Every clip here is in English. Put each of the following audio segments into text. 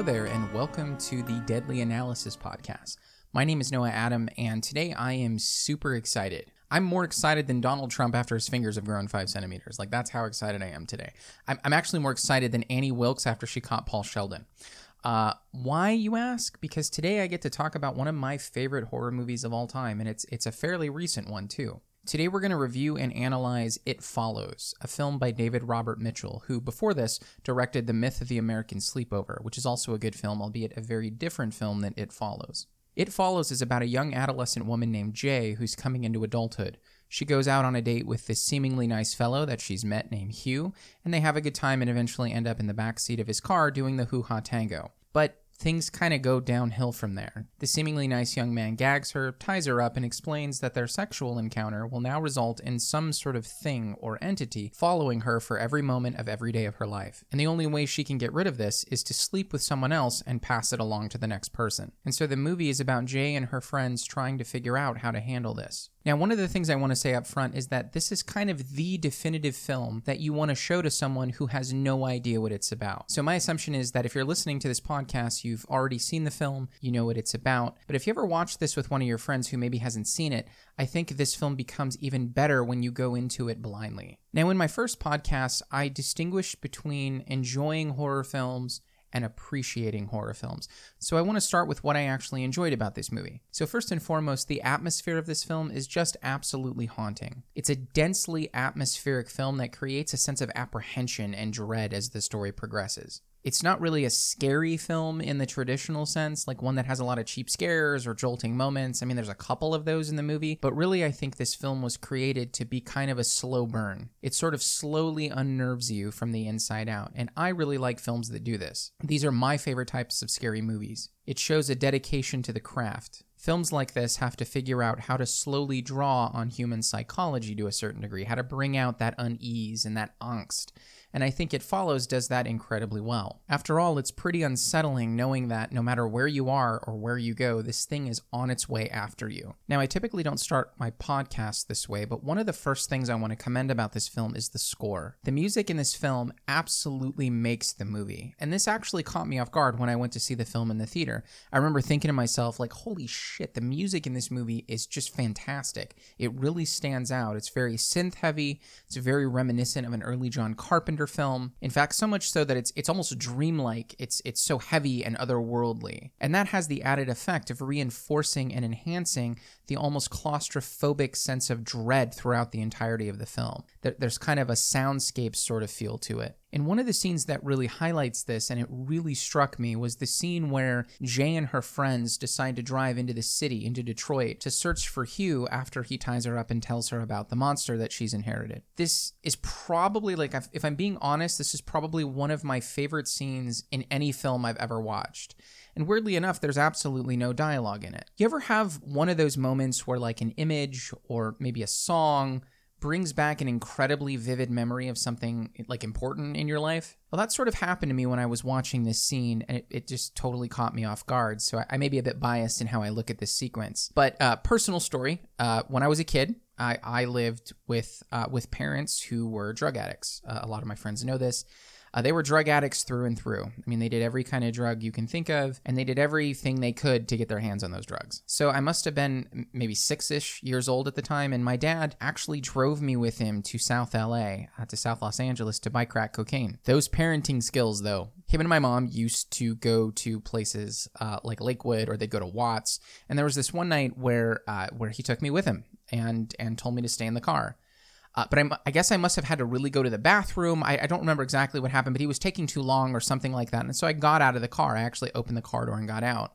Hello there, and welcome to the Deadly Analysis Podcast. My name is Noah Adam, and today I am super excited. I'm more excited than Donald Trump after his fingers have grown five centimeters. Like, that's how excited I am today. I'm, I'm actually more excited than Annie Wilkes after she caught Paul Sheldon. Uh, why, you ask? Because today I get to talk about one of my favorite horror movies of all time, and it's, it's a fairly recent one, too. Today we're going to review and analyze It Follows, a film by David Robert Mitchell, who before this directed The Myth of the American Sleepover, which is also a good film, albeit a very different film than It Follows. It Follows is about a young adolescent woman named Jay who's coming into adulthood. She goes out on a date with this seemingly nice fellow that she's met named Hugh, and they have a good time and eventually end up in the back seat of his car doing the hoo ha tango. But things kind of go downhill from there. The seemingly nice young man gags her, ties her up, and explains that their sexual encounter will now result in some sort of thing or entity following her for every moment of every day of her life. And the only way she can get rid of this is to sleep with someone else and pass it along to the next person. And so the movie is about Jay and her friends trying to figure out how to handle this. Now, one of the things I want to say up front is that this is kind of the definitive film that you want to show to someone who has no idea what it's about. So, my assumption is that if you're listening to this podcast, you've already seen the film, you know what it's about. But if you ever watch this with one of your friends who maybe hasn't seen it, I think this film becomes even better when you go into it blindly. Now, in my first podcast, I distinguished between enjoying horror films and appreciating horror films. So I want to start with what I actually enjoyed about this movie. So, first and foremost, the atmosphere of this film is just absolutely haunting. It's a densely atmospheric film that creates a sense of apprehension and dread as the story progresses it's not really a scary film in the traditional sense, like one that has a lot of cheap scares or jolting moments. I mean, there's a couple of those in the movie, but really, I think this film was created to be kind of a slow burn. It sort of slowly unnerves you from the inside out, and I really like films that do this. These are my favorite types of scary movies. It shows a dedication to the craft. Films like this have to figure out how to slowly draw on human psychology to a certain degree, how to bring out that unease and that angst and I think It Follows does that incredibly well. After all, it's pretty unsettling knowing that no matter where you are or where you go, this thing is on its way after you. Now, I typically don't start my podcast this way, but one of the first things I want to commend about this film is the score. The music in this film absolutely makes the movie, and this actually caught me off guard when I went to see the film in the theater. I remember thinking to myself, like, holy shit, the music in this movie is just fantastic. It really stands out. It's very synth heavy, it's very reminiscent of an early John Carpenter film. In fact, so much so that it's it's almost dreamlike. It's it's so heavy and otherworldly. And that has the added effect of reinforcing and enhancing the almost claustrophobic sense of dread throughout the entirety of the film. There's kind of a soundscape sort of feel to it. And one of the scenes that really highlights this, and it really struck me, was the scene where Jay and her friends decide to drive into the city, into Detroit, to search for Hugh after he ties her up and tells her about the monster that she's inherited. This is probably, like, if I'm being honest, this is probably one of my favorite scenes in any film I've ever watched. And weirdly enough, there's absolutely no dialogue in it. You ever have one of those moments where, like, an image or maybe a song brings back an incredibly vivid memory of something like important in your life. Well, that sort of happened to me when I was watching this scene, and it, it just totally caught me off guard. So I, I, may be a bit biased in how I look at this sequence. But uh, personal story: uh, when I was a kid, I, I lived with uh, with parents who were drug addicts. Uh, a lot of my friends know this. Uh, they were drug addicts through and through. I mean, they did every kind of drug you can think of, and they did everything they could to get their hands on those drugs. So I must have been maybe six ish years old at the time, and my dad actually drove me with him to South LA, uh, to South Los Angeles, to buy crack cocaine. Those parenting skills, though, him and my mom used to go to places uh, like Lakewood or they'd go to Watts. And there was this one night where uh, where he took me with him and and told me to stay in the car. Uh, but I'm, i guess I must have had to really go to the bathroom. I, I, don't remember exactly what happened, but he was taking too long or something like that. And so I got out of the car. I actually opened the car door and got out.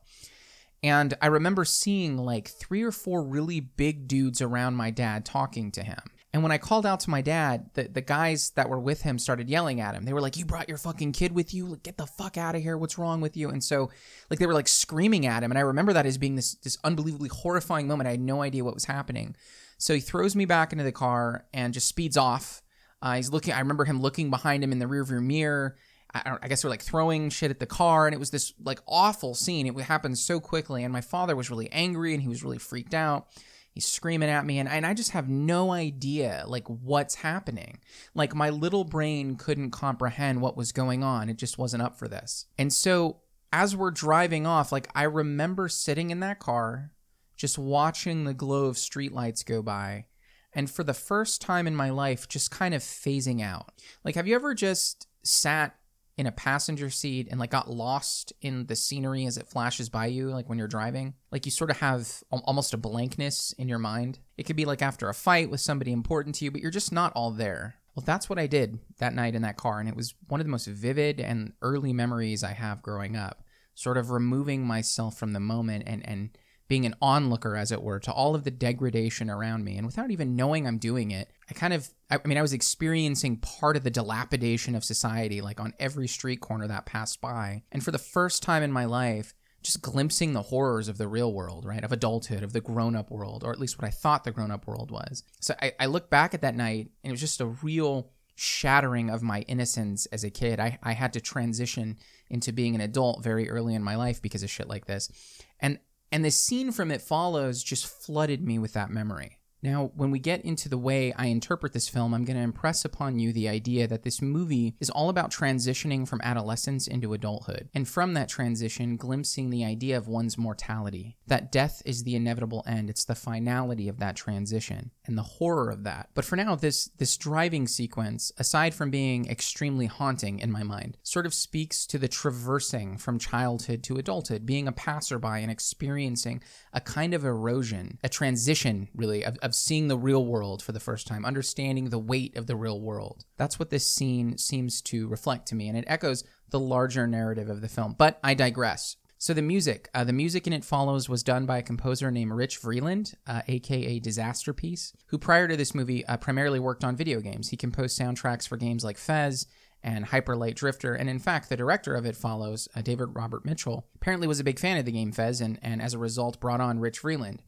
And I remember seeing like three or four really big dudes around my dad talking to him. And when I called out to my dad, the, the guys that were with him started yelling at him. They were like, You brought your fucking kid with you? Get the fuck out of here. What's wrong with you? And so, like, they were like screaming at him. And I remember that as being this, this unbelievably horrifying moment. I had no idea what was happening. So he throws me back into the car and just speeds off. Uh, he's looking. I remember him looking behind him in the rearview mirror. I, guess they're like throwing shit at the car, and it was this like awful scene. It happened so quickly, and my father was really angry and he was really freaked out. He's screaming at me, and, and I just have no idea like what's happening. Like my little brain couldn't comprehend what was going on. It just wasn't up for this. And so as we're driving off, like I remember sitting in that car, just watching the glow of streetlights go by, and for the first time in my life, just kind of phasing out. Like, have you ever just sat in a passenger seat and like got lost in the scenery as it flashes by you like when you're driving? Like you sort of have almost a blankness in your mind. It could be like after a fight with somebody important to you but you're just not all there. Well that's what i did that night in that car and it was one of the most vivid and early memories i have growing up sort of removing myself from the moment and and being an onlooker, as it were, to all of the degradation around me. And without even knowing I'm doing it, I kind of, I mean, I was experiencing part of the dilapidation of society, like on every street corner that passed by. And for the first time in my life, just glimpsing the horrors of the real world, right? Of adulthood, of the grown up world, or at least what I thought the grown up world was. So I, I look back at that night and it was just a real shattering of my innocence as a kid. I, I had to transition into being an adult very early in my life because of shit like this. And and the scene from It Follows just flooded me with that memory. Now, when we get into the way I interpret this film, I'm going to impress upon you the idea that this movie is all about transitioning from adolescence into adulthood, and from that transition, glimpsing the idea of one's mortality. That death is the inevitable end, it's the finality of that transition, and the horror of that. But for now, this, this driving sequence, aside from being extremely haunting in my mind, sort of speaks to the traversing from childhood to adulthood, being a passerby and experiencing a kind of erosion, a transition, really, of, of seeing the real world for the first time, understanding the weight of the real world. That's what this scene seems to reflect to me, and it echoes the larger narrative of the film. But I digress. So the music, uh, the music in It Follows was done by a composer named Rich Vreeland, uh, aka Disasterpeace, who prior to this movie uh, primarily worked on video games. He composed soundtracks for games like Fez and Hyper Light Drifter, and in fact, the director of It Follows, uh, David Robert Mitchell, apparently was a big fan of the game Fez, and, and as a result brought on Rich Vreeland.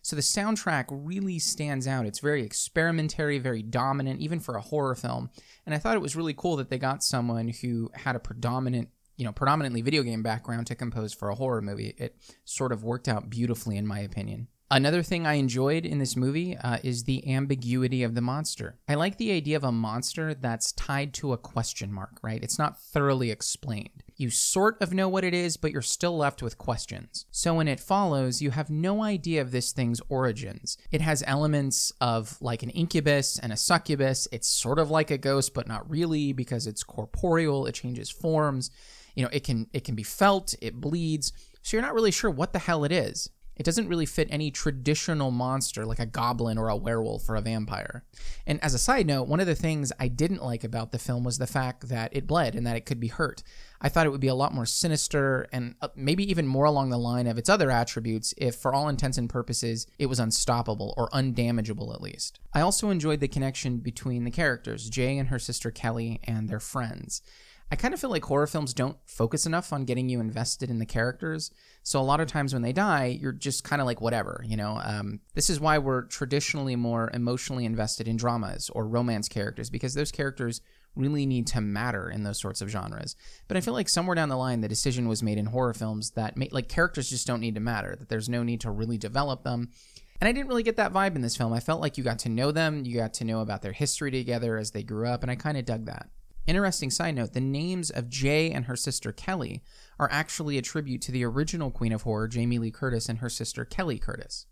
So the soundtrack really stands out. It's very experimentary, very dominant, even for a horror film. And I thought it was really cool that they got someone who had a predominant, you know, predominantly video game background to compose for a horror movie. It sort of worked out beautifully, in my opinion. Another thing I enjoyed in this movie uh, is the ambiguity of the monster. I like the idea of a monster that's tied to a question mark, right? It's not thoroughly explained. You sort of know what it is, but you're still left with questions. So when it follows, you have no idea of this thing's origins. It has elements of like an incubus and a succubus. It's sort of like a ghost, but not really because it's corporeal, it changes forms. You know, it can it can be felt, it bleeds. So you're not really sure what the hell it is. It doesn't really fit any traditional monster like a goblin or a werewolf or a vampire. And as a side note, one of the things I didn't like about the film was the fact that it bled and that it could be hurt. I thought it would be a lot more sinister and uh, maybe even more along the line of its other attributes if, for all intents and purposes, it was unstoppable or undamageable at least. I also enjoyed the connection between the characters, Jay and her sister Kelly, and their friends. I kind of feel like horror films don't focus enough on getting you invested in the characters. So a lot of times when they die, you're just kind of like whatever, you know. Um, this is why we're traditionally more emotionally invested in dramas or romance characters because those characters really need to matter in those sorts of genres. But I feel like somewhere down the line, the decision was made in horror films that like characters just don't need to matter. That there's no need to really develop them. And I didn't really get that vibe in this film. I felt like you got to know them, you got to know about their history together as they grew up, and I kind of dug that. Interesting side note the names of Jay and her sister Kelly are actually a tribute to the original Queen of Horror, Jamie Lee Curtis, and her sister Kelly Curtis.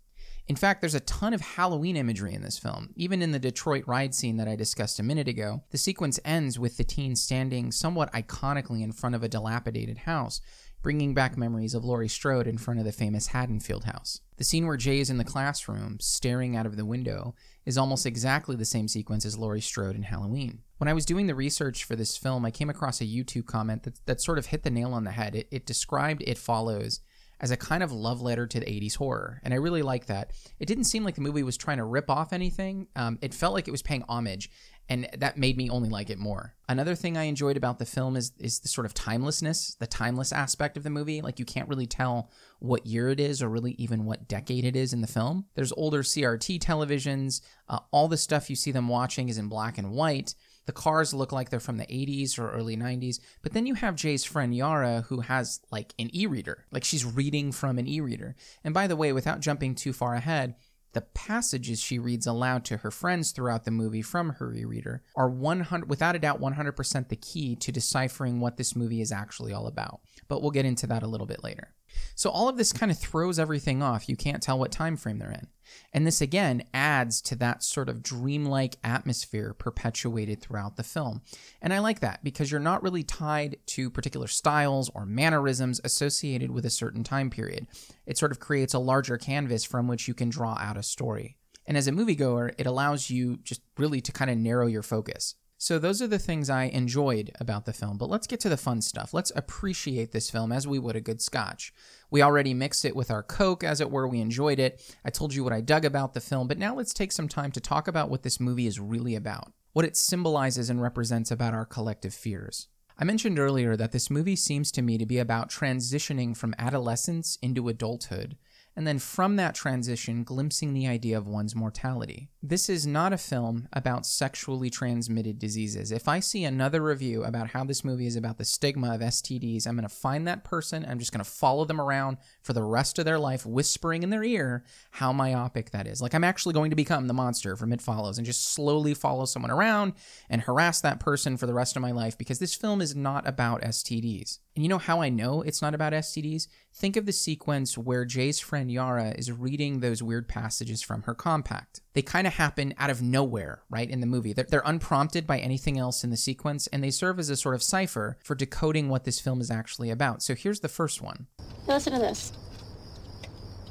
In fact, there's a ton of Halloween imagery in this film. Even in the Detroit ride scene that I discussed a minute ago, the sequence ends with the teen standing somewhat iconically in front of a dilapidated house, bringing back memories of Laurie Strode in front of the famous Haddonfield house. The scene where Jay is in the classroom, staring out of the window, is almost exactly the same sequence as Laurie Strode in Halloween. When I was doing the research for this film, I came across a YouTube comment that, that sort of hit the nail on the head. It, it described It Follows as a kind of love letter to the 80s horror. And I really like that. It didn't seem like the movie was trying to rip off anything, um, it felt like it was paying homage. And that made me only like it more. Another thing I enjoyed about the film is is the sort of timelessness, the timeless aspect of the movie. Like you can't really tell what year it is or really even what decade it is in the film. There's older CRT televisions. Uh, all the stuff you see them watching is in black and white. The cars look like they're from the 80s or early 90s. But then you have Jay's friend Yara, who has like an e reader. Like she's reading from an e reader. And by the way, without jumping too far ahead, the passages she reads aloud to her friends throughout the movie from her rereader are 100 without a doubt 100% the key to deciphering what this movie is actually all about. But we'll get into that a little bit later. So all of this kind of throws everything off. You can't tell what time frame they're in. And this again adds to that sort of dreamlike atmosphere perpetuated throughout the film. And I like that because you're not really tied to particular styles or mannerisms associated with a certain time period. It sort of creates a larger canvas from which you can draw out a story. And as a moviegoer, it allows you just really to kind of narrow your focus. So, those are the things I enjoyed about the film, but let's get to the fun stuff. Let's appreciate this film as we would a good scotch. We already mixed it with our Coke, as it were. We enjoyed it. I told you what I dug about the film, but now let's take some time to talk about what this movie is really about, what it symbolizes and represents about our collective fears. I mentioned earlier that this movie seems to me to be about transitioning from adolescence into adulthood and then from that transition, glimpsing the idea of one's mortality. This is not a film about sexually transmitted diseases. If I see another review about how this movie is about the stigma of STDs, I'm going to find that person. I'm just going to follow them around for the rest of their life, whispering in their ear how myopic that is. Like I'm actually going to become the monster from It Follows and just slowly follow someone around and harass that person for the rest of my life because this film is not about STDs. And you know how I know it's not about STDs? Think of the sequence where Jay's friend Yara is reading those weird passages from her compact. They kind of happen out of nowhere, right, in the movie. They're, they're, unprompted by anything else in the sequence, and they serve as a sort of cipher for decoding what this film is actually about. So here's the first one. Listen to this.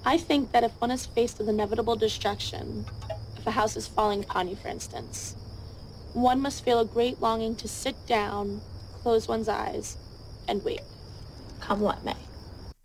I think that if one is faced with inevitable destruction, if a house is falling upon you, for instance, one must feel a great longing to sit down, close one's eyes, and wait. Come what may.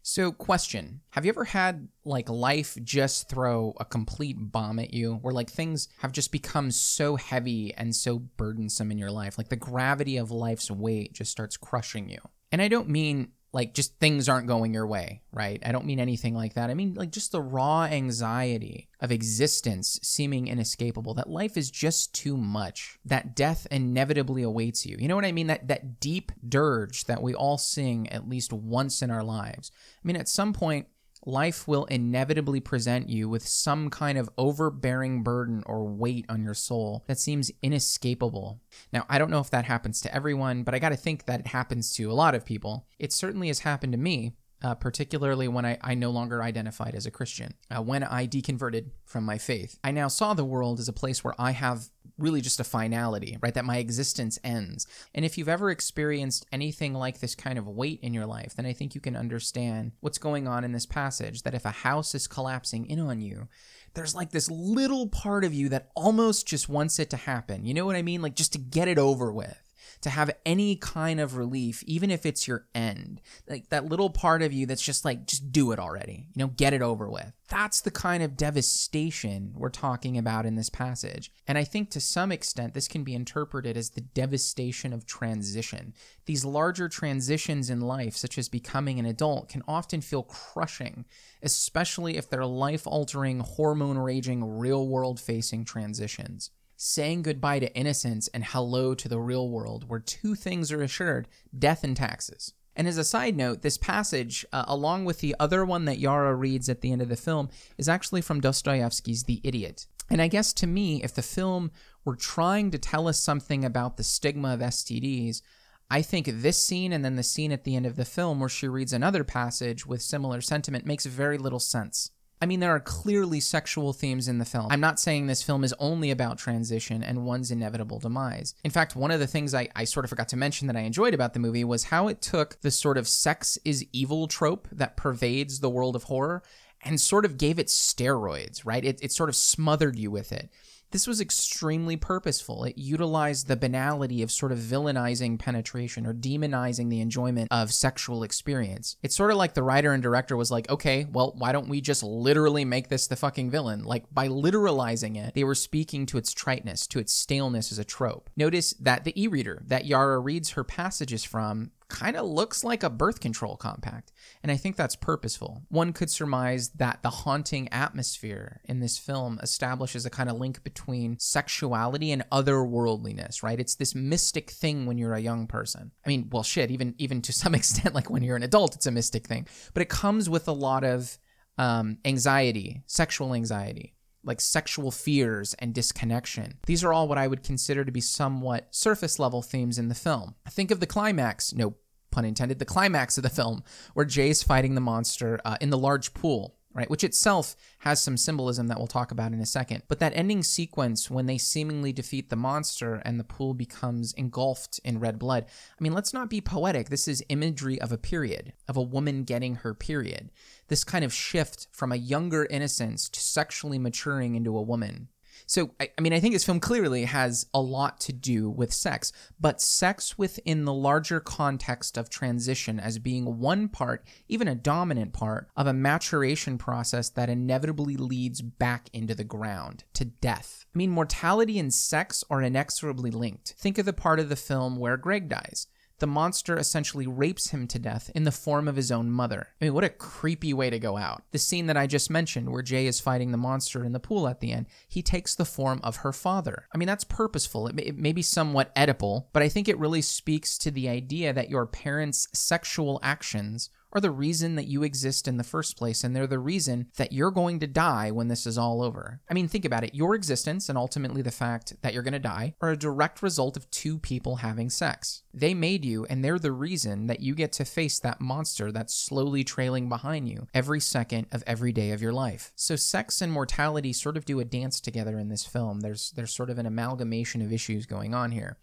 So, question Have you ever had like life just throw a complete bomb at you where like things have just become so heavy and so burdensome in your life? Like the gravity of life's weight just starts crushing you. And I don't mean like just things aren't going your way, right? I don't mean anything like that. I mean like just the raw anxiety of existence seeming inescapable, that life is just too much, that death inevitably awaits you. You know what I mean? That that deep dirge that we all sing at least once in our lives. I mean, at some point life will inevitably present you with some kind of overbearing burden or weight on your soul that seems inescapable. Now, I don't know if that happens to everyone, but I got to think that it happens to a lot of people. It certainly has happened to me uh, particularly when I, I no longer identified as a Christian. Uh, when I deconverted from my faith, I now saw the world as a place where I have really just a finality, right? That my existence ends. And if you've ever experienced anything like this kind of weight in your life, then I think you can understand what's going on in this passage. That if a house is collapsing in on you, there's like this little part of you that almost just wants it to happen. You know what I mean? Like just to get it over with to have any kind of relief, even if it's your end. Like that little part of you that's just like, just do it already, you know, get it over with. That's the kind of devastation we're talking about in this passage. And I think to some extent, this can be interpreted as the devastation of transition. These larger transitions in life, such as becoming an adult, can often feel crushing, especially if they're life altering, hormone raging, real world facing transitions saying goodbye to innocence and hello to the real world, where two things are assured death and taxes. And as a side note, this passage, uh, along with the other one that Yara reads at the end of the film, is actually from Dostoevsky's The Idiot. And I guess to me, if the film were trying to tell us something about the stigma of STDs, I think this scene and then the scene at the end of the film where she reads another passage with similar sentiment makes very little sense. I mean, there are clearly sexual themes in the film. I'm not saying this film is only about transition and one's inevitable demise. In fact, one of the things I, I sort of forgot to mention that I enjoyed about the movie was how it took the sort of sex is evil trope that pervades the world of horror and sort of gave it steroids, right? It, it sort of smothered you with it. This was extremely purposeful. It utilized the banality of sort of villainizing penetration or demonizing the enjoyment of sexual experience. It's sort of like the writer and director was like, okay, well, why don't we just literally make this the fucking villain? Like, by literalizing it, they were speaking to its triteness, to its staleness as a trope. Notice that the e reader that Yara reads her passages from kind of looks like a birth control compact. And I think that's purposeful. One could surmise that the haunting atmosphere in this film establishes a kind of link between sexuality and otherworldliness, right? It's this mystic thing when you're a young person. I mean, well, shit, even even to some extent, like when you're an adult, it's a mystic thing. But it comes with a lot of um, anxiety, sexual anxiety like sexual fears and disconnection. These are all what I would consider to be somewhat surface level themes in the film. Think of the climax, no pun intended, the climax of the film, where Jay's fighting the monster uh, in the large pool right? Which itself has some symbolism that we'll talk about in a second. But that ending sequence when they seemingly defeat the monster and the pool becomes engulfed in red blood. I mean, let's not be poetic. This is imagery of a period, of a woman getting her period. This kind of shift from a younger innocence to sexually maturing into a woman. So, I, I, mean, I think this film clearly has a lot to do with sex, but sex within the larger context of transition as being one part, even a dominant part, of a maturation process that inevitably leads back into the ground to death. I mean, mortality and sex are inexorably linked. Think of the part of the film where Greg dies the monster essentially rapes him to death in the form of his own mother. I mean, what a creepy way to go out. The scene that I just mentioned, where Jay is fighting the monster in the pool at the end, he takes the form of her father. I mean, that's purposeful. It may, it may be somewhat Oedipal, but I think it really speaks to the idea that your parents' sexual actions are the reason that you exist in the first place, and they're the reason that you're going to die when this is all over. I mean, think about it. Your existence and ultimately the fact that you're going to die are a direct result of two people having sex. They made you, and they're the reason that you get to face that monster that's slowly trailing behind you every second of every day of your life. So, sex and mortality sort of do a dance together in this film. There's, there's sort of an amalgamation of issues going on here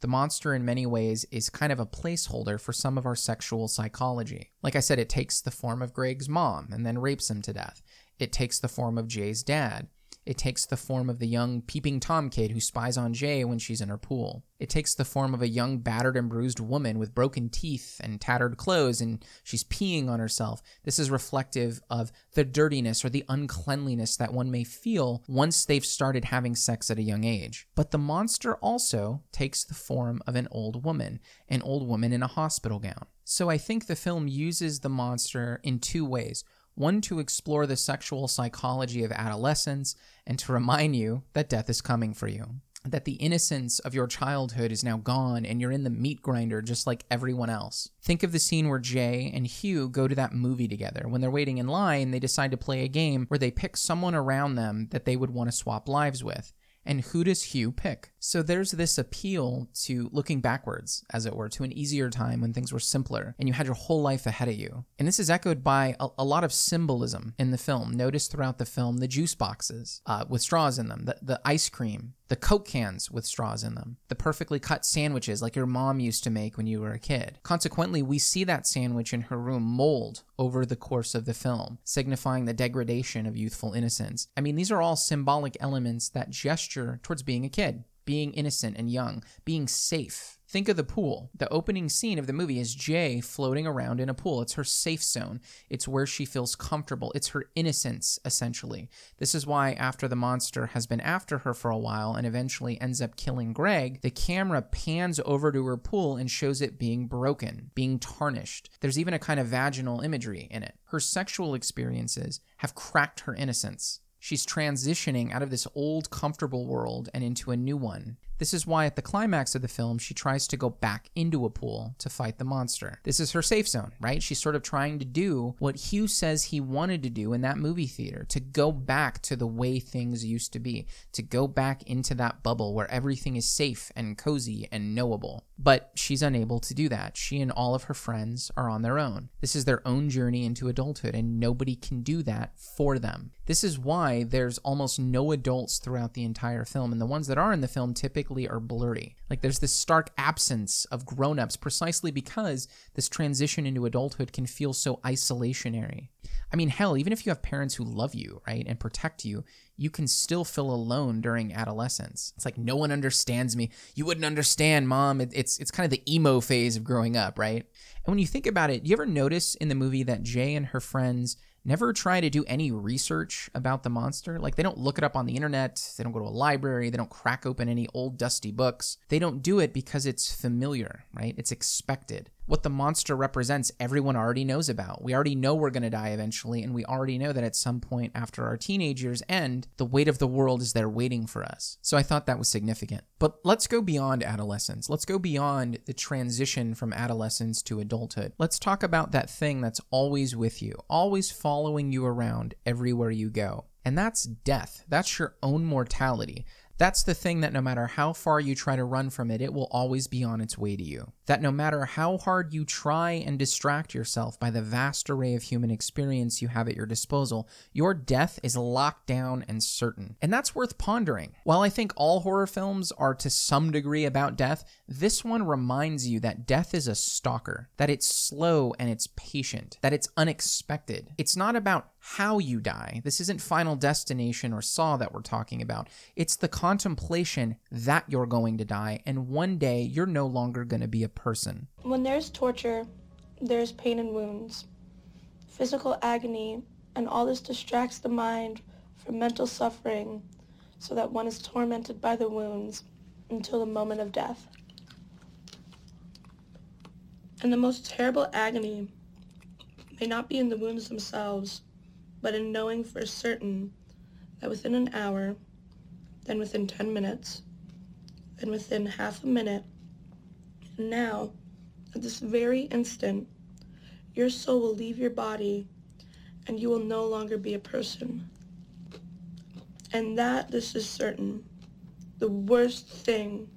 the monster in many ways is kind of a placeholder for some of our sexual psychology. Like I said, it takes the form of Greg's mom and then rapes him to death. It takes the form of Jay's dad. It takes the form of the young peeping Tom kid who spies on Jay when she's in her pool. It takes the form of a young battered and bruised woman with broken teeth and tattered clothes, and she's peeing on herself. This is reflective of the dirtiness or the uncleanliness that one may feel once they've started having sex at a young age. But the monster also takes the form of an old woman, an old woman in a hospital gown. So I think the film uses the monster in two ways one to explore the sexual psychology of adolescence and to remind you that death is coming for you. That the innocence of your childhood is now gone and you're in the meat grinder just like everyone else. Think of the scene where Jay and Hugh go to that movie together. When they're waiting in line, they decide to play a game where they pick someone around them that they would want to swap lives with. And who does Hugh pick? So there's this appeal to looking backwards, as it were, to an easier time when things were simpler and you had your whole life ahead of you. And this is echoed by a, a lot of symbolism in the film. Notice throughout the film the juice boxes uh, with straws in them, the, the ice cream, the Coke cans with straws in them, the perfectly cut sandwiches like your mom used to make when you were a kid. Consequently, we see that sandwich in her room mold over the course of the film, signifying the degradation of youthful innocence. I mean, these are all symbolic elements that gesture towards being a kid being innocent and young, being safe. Think of the pool. The opening scene of the movie is Jay floating around in a pool. It's her safe zone. It's where she feels comfortable. It's her innocence, essentially. This is why, after the monster has been after her for a while and eventually ends up killing Greg, the camera pans over to her pool and shows it being broken, being tarnished. There's even a kind of vaginal imagery in it. Her sexual experiences have cracked her innocence. She's transitioning out of this old, comfortable world and into a new one. This is why at the climax of the film, she tries to go back into a pool to fight the monster. This is her safe zone, right? She's sort of trying to do what Hugh says he wanted to do in that movie theater to go back to the way things used to be, to go back into that bubble where everything is safe and cozy and knowable. But she's unable to do that. She and all of her friends are on their own. This is their own journey into adulthood, and nobody can do that for them. This is why there's almost no adults throughout the entire film, and the ones that are in the film typically are blurry. Like there's this stark absence of grown-ups precisely because this transition into adulthood can feel so isolationary. I mean, hell, even if you have parents who love you, right, and protect you, you can still feel alone during adolescence. It's like no one understands me. You wouldn't understand, mom. It, it's it's kind of the emo phase of growing up, right? And when you think about it, you ever notice in the movie that Jay and her friends never try to do any research about the monster. Like, they don't look it up on the internet, they don't go to a library, they don't crack open any old dusty books. They don't do it because it's familiar, right? It's expected what the monster represents, everyone already knows about. We already know we're going to die eventually, and we already know that at some point after our teenage years end, the weight of the world is there waiting for us. So I thought that was significant. But let's go beyond adolescence. Let's go beyond the transition from adolescence to adulthood. Let's talk about that thing that's always with you, always following you around everywhere you go. and that's death. That's your own mortality. That's the thing that no matter how far you try to run from it, it will always be on its way to you. That no matter how hard you try and distract yourself by the vast array of human experience you have at your disposal, your death is locked down and certain. And that's worth pondering. While I think all horror films are to some degree about death, this one reminds you that death is a stalker, that it's slow and it's patient, that it's unexpected. It's not about how you die. This isn't Final Destination or Saw that we're talking about. It's the contemplation that you're going to die, and one day you're no longer going to be a person. When there's torture, there's pain and wounds, physical agony, and all this distracts the mind from mental suffering so that one is tormented by the wounds until the moment of death. And the most terrible agony may not be in the wounds themselves, but in knowing for certain that within an hour, then within 10 minutes, then within half a minute, and now, at this very instant, your soul will leave your body and you will no longer be a person. And that this is certain. The worst thing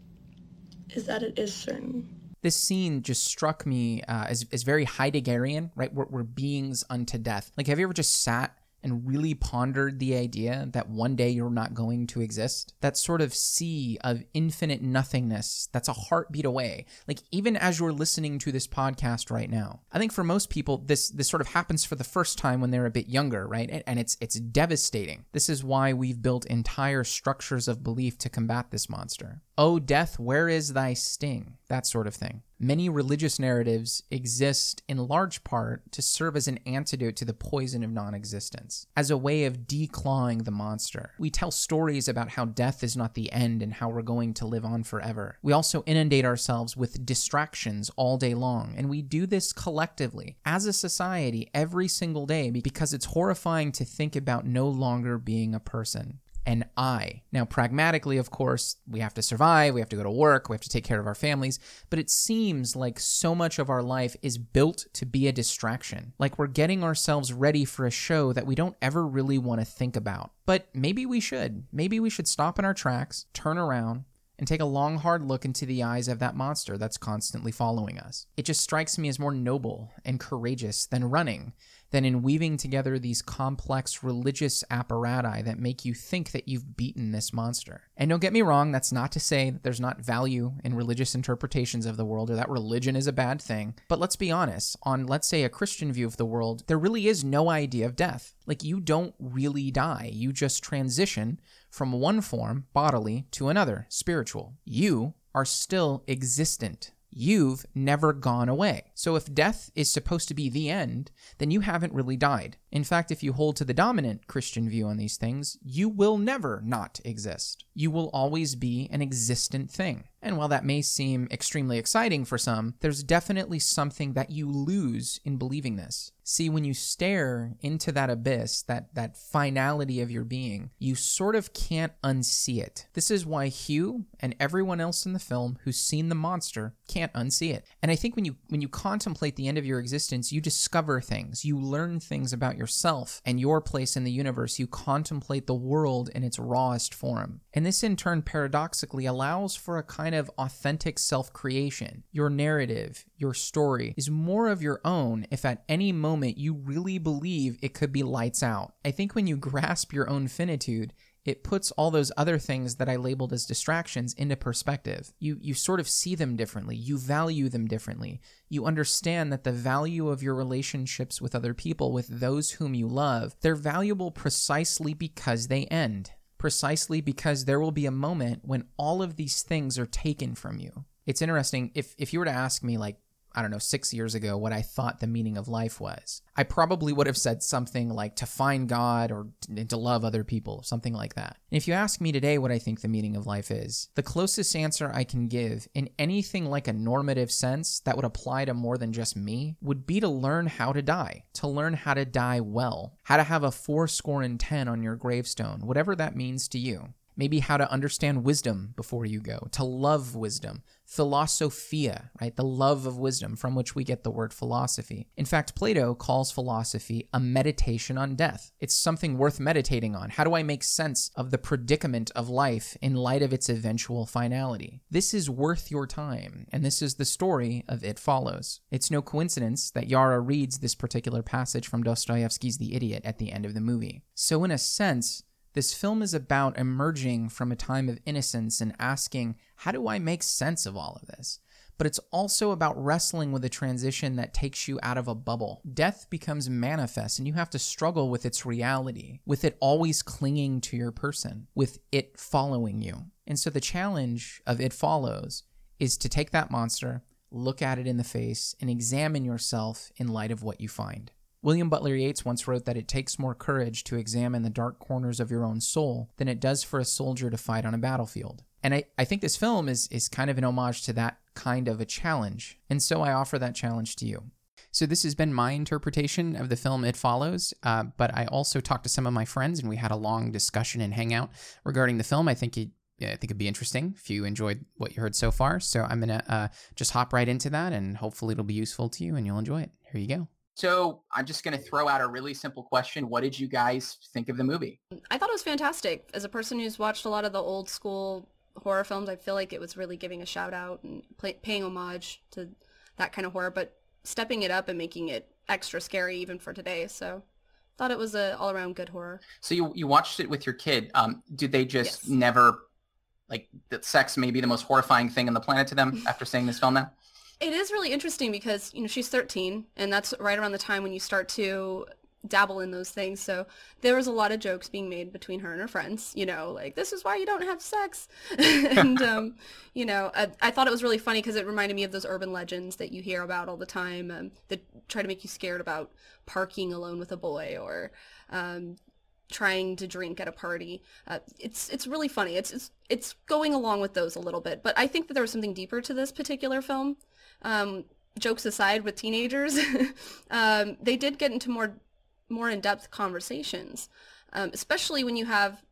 is that it is certain this scene just struck me uh, as, as very Heideggerian, right? We're, we're beings unto death. Like, have you ever just sat and really pondered the idea that one day you're not going to exist. That sort of sea of infinite nothingness that's a heartbeat away. Like even as you're listening to this podcast right now. I think for most people this this sort of happens for the first time when they're a bit younger, right? And, it's it's devastating. This is why we've built entire structures of belief to combat this monster. Oh, death, where is thy sting? That sort of thing. Many religious narratives exist in large part to serve as an antidote to the poison of non existence, as a way of declawing the monster. We tell stories about how death is not the end and how we're going to live on forever. We also inundate ourselves with distractions all day long, and we do this collectively, as a society, every single day because it's horrifying to think about no longer being a person and I. Now, pragmatically, of course, we have to survive, we have to go to work, we have to take care of our families, but it seems like so much of our life is built to be a distraction. Like we're getting ourselves ready for a show that we don't ever really want to think about. But maybe we should. Maybe we should stop in our tracks, turn around, and take a long, hard look into the eyes of that monster that's constantly following us. It just strikes me as more noble and courageous than running than in weaving together these complex religious apparati that make you think that you've beaten this monster. And don't get me wrong, that's not to say that there's not value in religious interpretations of the world or that religion is a bad thing. But let's be honest, on let's say a Christian view of the world, there really is no idea of death. Like you don't really die, you just transition from one form, bodily, to another, spiritual. You are still existent you've never gone away. So if death is supposed to be the end, then you haven't really died. In fact, if you hold to the dominant Christian view on these things, you will never not exist. You will always be an existent thing. And while that may seem extremely exciting for some, there's definitely something that you lose in believing this. See, when you stare into that abyss, that, that finality of your being, you sort of can't unsee it. This is why Hugh and everyone else in the film who's seen the monster can't unsee it. And I think when you when you contemplate the end of your existence, you discover things, you learn things about yourself and your place in the universe. You contemplate the world in its rawest form. And this in turn paradoxically allows for a kind of authentic self-creation. Your narrative, your story is more of your own if at any moment you really believe it could be lights out. I think when you grasp your own finitude, it puts all those other things that I labeled as distractions into perspective. You you sort of see them differently. You value them differently. You understand that the value of your relationships with other people, with those whom you love, they're valuable precisely because they end. Precisely because there will be a moment when all of these things are taken from you. It's interesting if if you were to ask me like I don't know, six years ago, what I thought the meaning of life was. I probably would have said something like to find God or to love other people, something like that. And if you ask me today what I think the meaning of life is, the closest answer I can give in anything like a normative sense that would apply to more than just me would be to learn how to die, to learn how to die well, how to have a four score and ten on your gravestone, whatever that means to you. maybe how to understand wisdom before you go, to love wisdom, philosophia, right? The love of wisdom from which we get the word philosophy. In fact, Plato calls philosophy a meditation on death. It's something worth meditating on. How do I make sense of the predicament of life in light of its eventual finality? This is worth your time, and this is the story of It Follows. It's no coincidence that Yara reads this particular passage from Dostoevsky's The Idiot at the end of the movie. So, in a sense, this film is about emerging from a time of innocence and asking, how do I make sense of all of this? But it's also about wrestling with a transition that takes you out of a bubble. Death becomes manifest, and you have to struggle with its reality, with it always clinging to your person, with it following you. And so the challenge of It Follows is to take that monster, look at it in the face, and examine yourself in light of what you find. William Butler Yeats once wrote that it takes more courage to examine the dark corners of your own soul than it does for a soldier to fight on a battlefield. And I, I think this film is, is kind of an homage to that kind of a challenge. And so I offer that challenge to you. So this has been my interpretation of the film It Follows, uh, but I also talked to some of my friends and we had a long discussion and hangout regarding the film. I think it, I think it'd be interesting if you enjoyed what you heard so far. So I'm gonna uh, just hop right into that, and hopefully it'll be useful to you and you'll enjoy it. Here you go. So I'm just going to throw out a really simple question. What did you guys think of the movie? I thought it was fantastic. As a person who's watched a lot of the old school horror films, I feel like it was really giving a shout out and play, paying homage to that kind of horror, but stepping it up and making it extra scary even for today. So thought it was a all around good horror. So you you watched it with your kid. Um, did they just yes. never like that sex may be the most horrifying thing on the planet to them after seeing this film now? It is really interesting because, you know, she's 13 and that's right around the time when you start to dabble in those things. So there was a lot of jokes being made between her and her friends, you know, like this is why you don't have sex. and, um, you know, I, I, thought it was really funny because it reminded me of those urban legends that you hear about all the time um, that try to make you scared about parking alone with a boy or, um, trying to drink at a party. Uh, it's it's really funny. It's, it's it's going along with those a little bit, but I think that there was something deeper to this particular film um, jokes aside with teenagers, um, they did get into more more in-depth conversations, um, especially when you have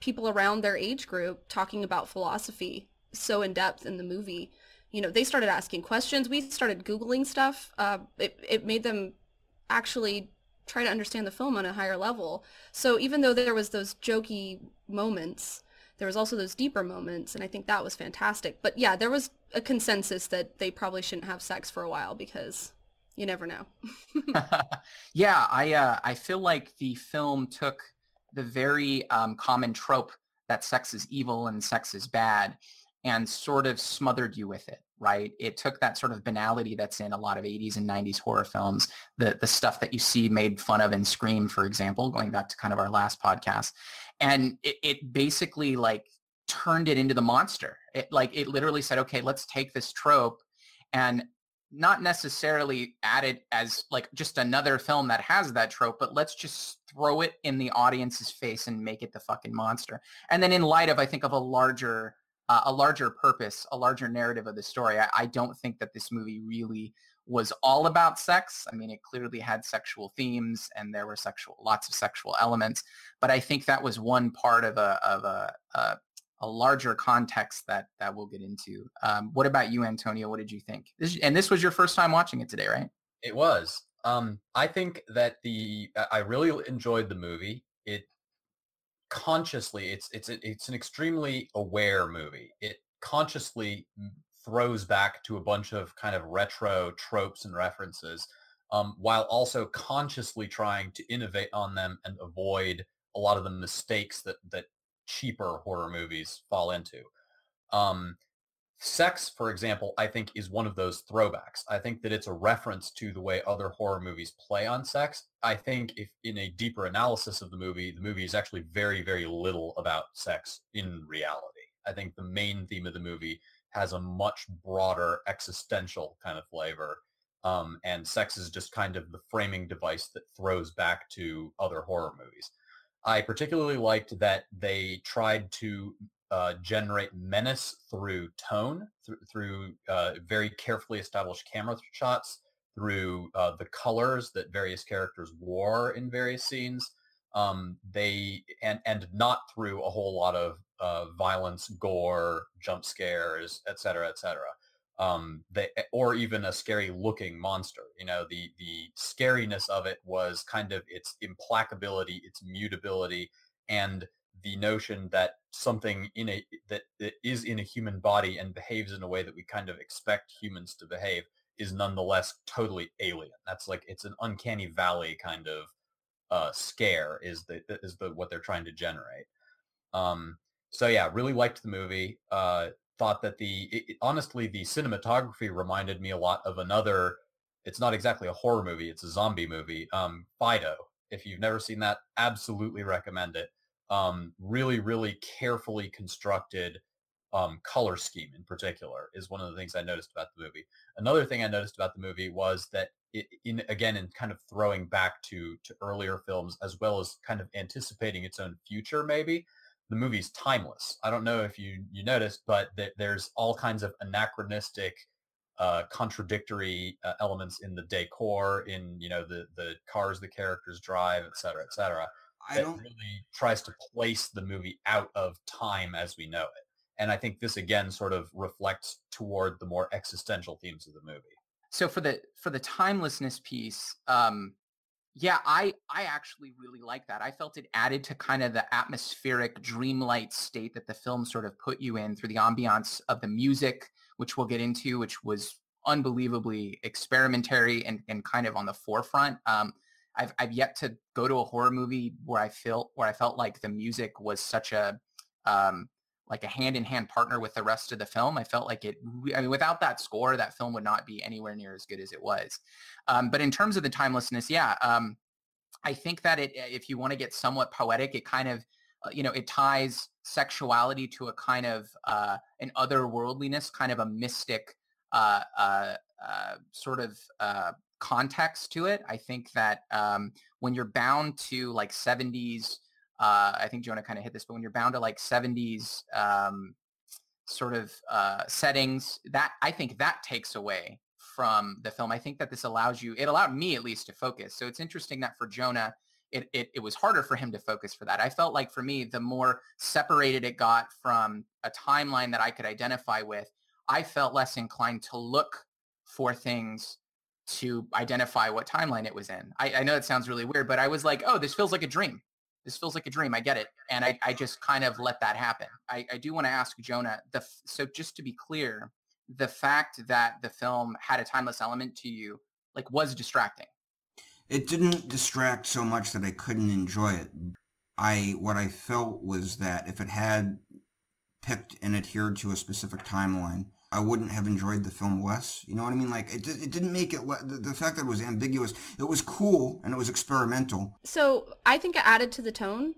people around their age group talking about philosophy so in depth in the movie. You know, they started asking questions. We started Googling stuff. Uh, it, it made them actually try to understand the film on a higher level. So even though there was those jokey moments, there was also those deeper moments and i think that was fantastic but yeah there was a consensus that they probably shouldn't have sex for a while because you never know yeah i uh, i feel like the film took the very um, common trope that sex is evil and sex is bad and sort of smothered you with it right it took that sort of banality that's in a lot of 80s and 90s horror films the the stuff that you see made fun of in scream for example going back to kind of our last podcast and it, it basically like turned it into the monster. It like it literally said, okay, let's take this trope and not necessarily add it as like just another film that has that trope, but let's just throw it in the audience's face and make it the fucking monster. And then in light of, I think of a larger, uh, a larger purpose, a larger narrative of the story, I, I don't think that this movie really was all about sex. I mean, it clearly had sexual themes and there were sexual, lots of sexual elements. But I think that was one part of a of a a, a larger context that that we'll get into. Um, what about you, Antonio? What did you think? This, and this was your first time watching it today, right? It was. Um, I think that the I really enjoyed the movie. It consciously, it's it's it's an extremely aware movie. It consciously throws back to a bunch of kind of retro tropes and references um, while also consciously trying to innovate on them and avoid a lot of the mistakes that, that cheaper horror movies fall into. Um, sex, for example, I think is one of those throwbacks. I think that it's a reference to the way other horror movies play on sex. I think if in a deeper analysis of the movie, the movie is actually very, very little about sex in reality. I think the main theme of the movie has a much broader existential kind of flavor. Um, and sex is just kind of the framing device that throws back to other horror movies. I particularly liked that they tried to uh, generate menace through tone, th- through uh, very carefully established camera shots, through uh, the colors that various characters wore in various scenes. Um, they and and not through a whole lot of uh, violence, gore, jump scares, etc., etc. Um, they, or even a scary looking monster. You know, the the scariness of it was kind of its implacability, its mutability, and the notion that something in a that, that is in a human body and behaves in a way that we kind of expect humans to behave is nonetheless totally alien. That's like it's an uncanny valley kind of uh, scare is the is the what they're trying to generate. Um, so yeah, really liked the movie. Uh, thought that the it, honestly the cinematography reminded me a lot of another. It's not exactly a horror movie; it's a zombie movie. Um, Fido. If you've never seen that, absolutely recommend it. Um, really, really carefully constructed um, color scheme in particular is one of the things I noticed about the movie. Another thing I noticed about the movie was that it, in again in kind of throwing back to to earlier films as well as kind of anticipating its own future maybe the movie's timeless. I don't know if you you noticed, but th- there's all kinds of anachronistic, uh, contradictory uh, elements in the decor, in you know the the cars the characters drive, et cetera, et cetera. I don't. really tries to place the movie out of time as we know it. And I think this again sort of reflects toward the more existential themes of the movie. So for the for the timelessness piece, um, yeah, I I actually really like that. I felt it added to kind of the atmospheric dreamlight state that the film sort of put you in through the ambiance of the music, which we'll get into, which was unbelievably experimentary and, and kind of on the forefront. Um, I've I've yet to go to a horror movie where I felt where I felt like the music was such a um, like a hand in hand partner with the rest of the film. I felt like it. I mean, without that score, that film would not be anywhere near as good as it was. Um, but in terms of the timelessness, yeah, um, I think that it. If you want to get somewhat poetic, it kind of, uh, you know, it ties sexuality to a kind of uh, an otherworldliness, kind of a mystic uh, uh, uh sort of uh, context to it. I think that um, when you're bound to like 70s uh, I think Jonah kind of hit this, but when you're bound to like 70s um, sort of uh, settings, that I think that takes away from the film. I think that this allows you, it allowed me at least to focus. So it's interesting that for Jonah, it, it, it was harder for him to focus for that. I felt like for me, the more separated it got from a timeline that I could identify with, I felt less inclined to look for things to identify what timeline it was in. I, I know it sounds really weird, but I was like, oh, this feels like a dream this feels like a dream. I get it. And I, I just kind of let that happen. I, I do want to ask Jonah, the, so just to be clear, the fact that the film had a timeless element to you, like was distracting. It didn't distract so much that I couldn't enjoy it. I, what I felt was that if it had picked and adhered to a specific timeline, I wouldn't have enjoyed the film less. You know what I mean? Like it, it didn't make it. Le- the, the fact that it was ambiguous, it was cool and it was experimental. So I think it added to the tone,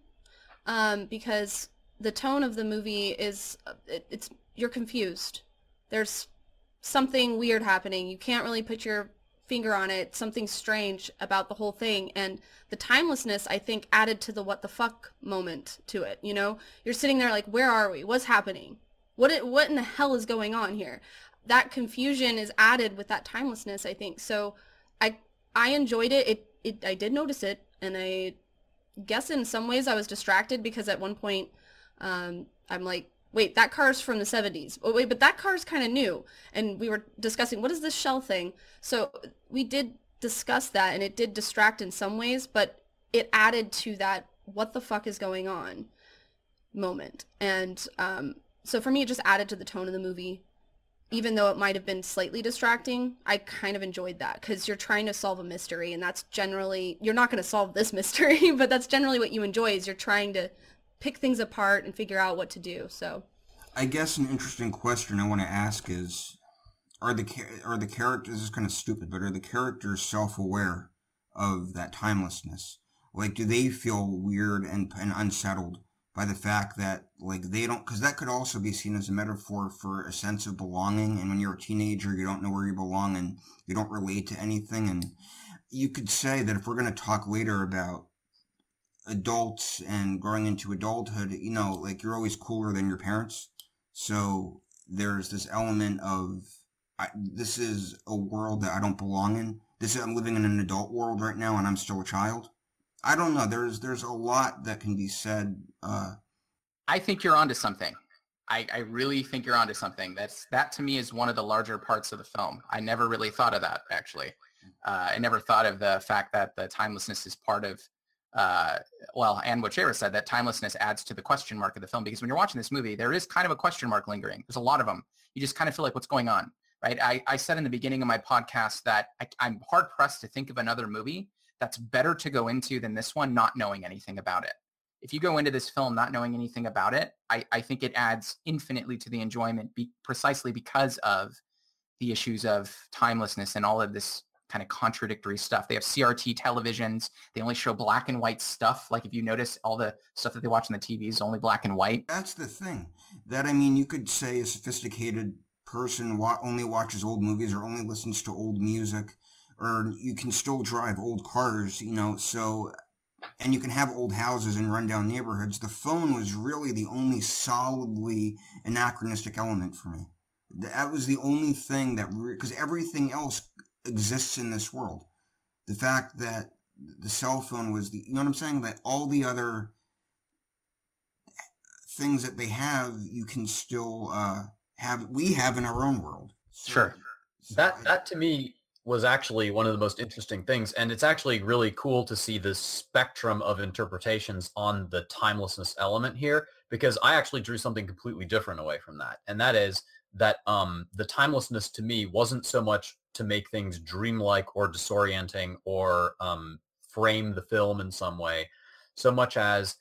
um, because the tone of the movie is it, it's you're confused. There's something weird happening. You can't really put your finger on it. Something strange about the whole thing, and the timelessness I think added to the what the fuck moment to it. You know, you're sitting there like, where are we? What's happening? What it, what in the hell is going on here? That confusion is added with that timelessness, I think. So I I enjoyed it. It it I did notice it and I guess in some ways I was distracted because at one point um, I'm like, wait, that car's from the 70s. Oh, wait, but that car's kind of new. And we were discussing, what is this shell thing? So we did discuss that and it did distract in some ways, but it added to that what the fuck is going on moment. And um, so for me, it just added to the tone of the movie. Even though it might have been slightly distracting, I kind of enjoyed that because you're trying to solve a mystery, and that's generally you're not going to solve this mystery, but that's generally what you enjoy is you're trying to pick things apart and figure out what to do. So, I guess an interesting question I want to ask is: Are the are the characters? This is kind of stupid, but are the characters self-aware of that timelessness? Like, do they feel weird and, and unsettled by the fact that like they don't because that could also be seen as a metaphor for a sense of belonging and when you're a teenager you don't know where you belong and you don't relate to anything and you could say that if we're going to talk later about adults and growing into adulthood you know like you're always cooler than your parents. So there's this element of I, this is a world that i don't belong in. This is, i'm living in an adult world right now and i'm still a child I don't know. There's there's a lot that can be said uh, I think you're onto something. I, I really think you're onto something. That's that to me is one of the larger parts of the film. I never really thought of that actually. Uh, I never thought of the fact that the timelessness is part of uh, well, and what Shara said, that timelessness adds to the question mark of the film because when you're watching this movie, there is kind of a question mark lingering. There's a lot of them. You just kind of feel like what's going on, right? I, I said in the beginning of my podcast that I, I'm hard pressed to think of another movie that's better to go into than this one, not knowing anything about it. If you go into this film not knowing anything about it, I, I think it adds infinitely to the enjoyment be, precisely because of the issues of timelessness and all of this kind of contradictory stuff. They have CRT televisions. They only show black and white stuff. Like if you notice all the stuff that they watch on the TV is only black and white. That's the thing. That I mean, you could say a sophisticated person wa- only watches old movies or only listens to old music, or you can still drive old cars, you know, so and you can have old houses in rundown neighborhoods. The phone was really the only solidly anachronistic element for me. That was the only thing that because re- everything else exists in this world. The fact that the cell phone was the, you know what I'm saying? That all the other things that they have, you can still uh, have, we have in our own world. So, sure. So that, I, that to me was actually one of the most interesting things. And it's actually really cool to see the spectrum of interpretations on the timelessness element here, because I actually drew something completely different away from that. And that is that um, the timelessness to me wasn't so much to make things dreamlike or disorienting or um, frame the film in some way, so much as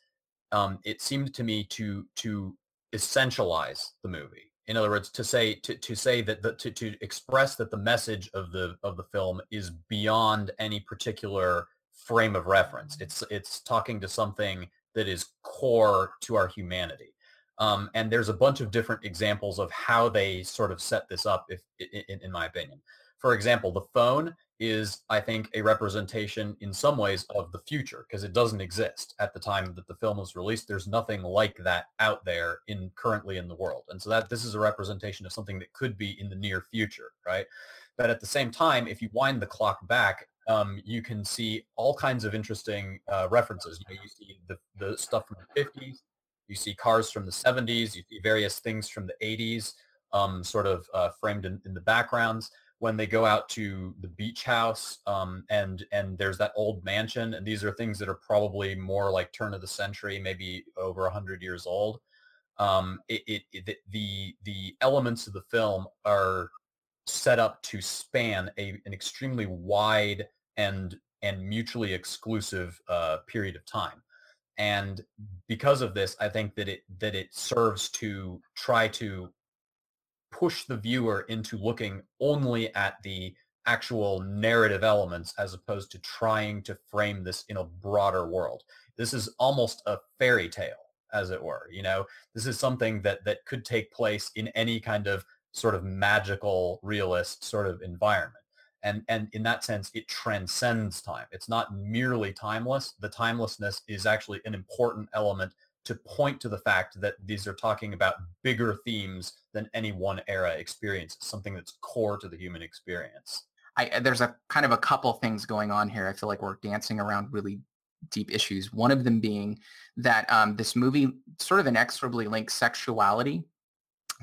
um, it seemed to me to to essentialize the movie. In other words, to say to, to say that the, to, to express that the message of the of the film is beyond any particular frame of reference. It's it's talking to something that is core to our humanity. Um, and there's a bunch of different examples of how they sort of set this up, if in, in my opinion. For example, the phone is, I think, a representation in some ways of the future because it doesn't exist at the time that the film was released. There's nothing like that out there in currently in the world. And so that this is a representation of something that could be in the near future, right? But at the same time, if you wind the clock back, um, you can see all kinds of interesting uh, references. You know, you see the, the stuff from the 50s, you see cars from the 70s, you see various things from the 80s, um, sort of uh, framed in, in the backgrounds when they go out to the beach house um, and and there's that old mansion and these are things that are probably more like turn of the century maybe over 100 years old. Um, it, it, it, the the elements of the film are set up to span a, an extremely wide and and mutually exclusive uh, period of time. And because of this i think that it that it serves to try to push the viewer into looking only at the actual narrative elements as opposed to trying to frame this in a broader world. This is almost a fairy tale, as it were. You know, this is something that that could take place in any kind of sort of magical realist sort of environment. And, and in that sense, it transcends time. It's not merely timeless. The timelessness is actually an important element to point to the fact that these are talking about bigger themes than any one era experience, something that's core to the human experience. I, there's a kind of a couple things going on here. I feel like we're dancing around really deep issues. One of them being that um, this movie sort of inexorably links sexuality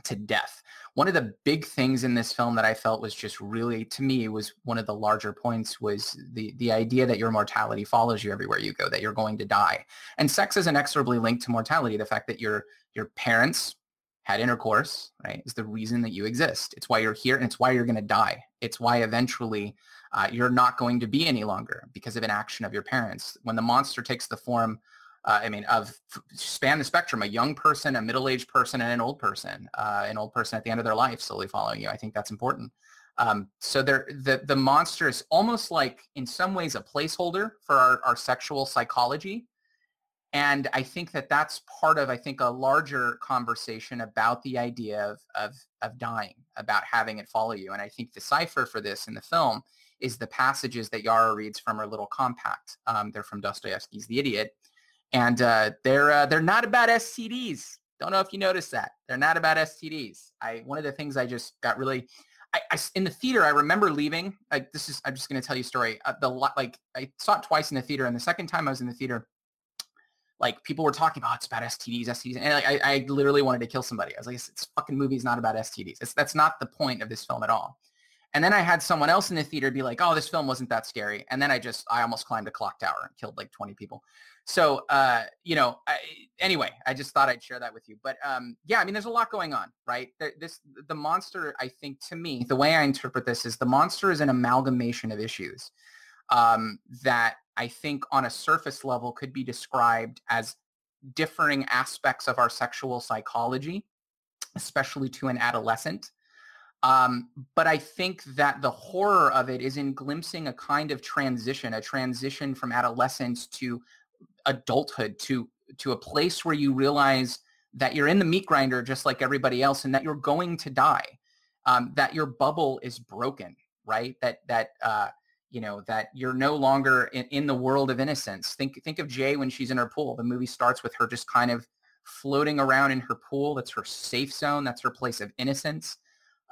to death one of the big things in this film that I felt was just really, to me, was one of the larger points was the, the idea that your mortality follows you everywhere you go, that you're going to die. And sex is inexorably linked to mortality. The fact that your, your parents had intercourse, right, is the reason that you exist. It's why you're here and it's why you're going to die. It's why eventually uh, you're not going to be any longer because of an action of your parents. When the monster takes the form uh, I mean, of span the spectrum, a young person, a middle-aged person, and an old person, uh, an old person at the end of their life slowly following you. I think that's important. Um, so there, the, the monster is almost like, in some ways, a placeholder for our, our sexual psychology. And I think that that's part of, I think, a larger conversation about the idea of, of, of dying, about having it follow you. And I think the cipher for this in the film is the passages that Yara reads from her little compact. Um, they're from Dostoevsky's The Idiot and uh, they're uh, they're not about STDs. Don't know if you noticed that they're not about STDs. I one of the things I just got really, I, I in the theater I remember leaving. Like this is I'm just going to tell you a story. Uh, the like I saw it twice in the theater, and the second time I was in the theater, like people were talking about oh, it's about STDs, STDs, and like, I, I literally wanted to kill somebody. I was like, this fucking movie is not about STDs. It's, that's not the point of this film at all. And then I had someone else in the theater be like, oh, this film wasn't that scary. And then I just, I almost climbed a clock tower and killed like 20 people. So, uh, you know, I, anyway, I just thought I'd share that with you. But um, yeah, I mean, there's a lot going on, right? This, the monster, I think to me, the way I interpret this is the monster is an amalgamation of issues um, that I think on a surface level could be described as differing aspects of our sexual psychology, especially to an adolescent. Um, but I think that the horror of it is in glimpsing a kind of transition, a transition from adolescence to adulthood, to to a place where you realize that you're in the meat grinder just like everybody else, and that you're going to die, um, that your bubble is broken, right? That that uh, you know that you're no longer in, in the world of innocence. Think think of Jay when she's in her pool. The movie starts with her just kind of floating around in her pool. That's her safe zone. That's her place of innocence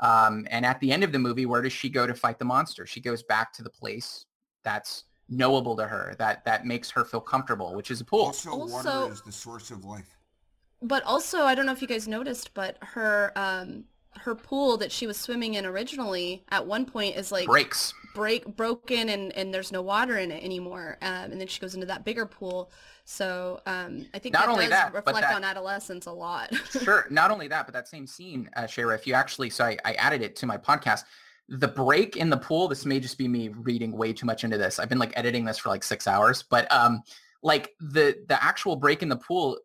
um, and at the end of the movie, where does she go to fight the monster? She goes back to the place that's knowable to her, that that makes her feel comfortable, which is a pool. Also, Also- water is the source of life. But also, I don't know if you guys noticed, but her um her pool that she was swimming in originally at one point is like Breaks. Break broken and and there's no water in it anymore. Um, and then she goes into that bigger pool. So um, I think Not that only does that, reflect that- on adolescence a lot. sure. Not only that, but that same scene, uh, Shara, if you actually, so I, I added it to my podcast. The break in the pool, this may just be me reading way too much into this. I've been like editing this for like six hours, but um, like the the actual break in the pool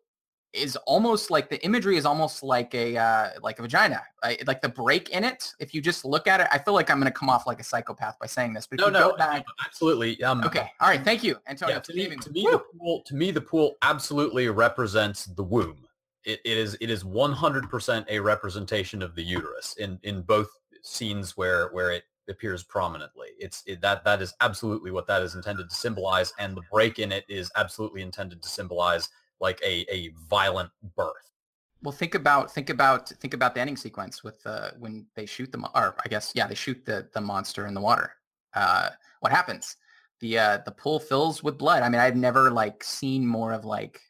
is almost like the imagery is almost like a uh, like a vagina. I, like the break in it. If you just look at it, I feel like I'm going to come off like a psychopath by saying this. But No, you no, go back, absolutely. Um, okay, all right, thank you, Antonio. yeah, to me, to me. me, the pool, to me, the pool absolutely represents the womb. It, it is it is 100% a representation of the uterus in in both scenes where where it appears prominently. It's it, that that is absolutely what that is intended to symbolize, and the break in it is absolutely intended to symbolize like a a violent birth. Well, think about think about think about the ending sequence with uh, when they shoot the or I guess yeah they shoot the the monster in the water. Uh, what happens? The uh, the pool fills with blood. I mean, I've never like seen more of like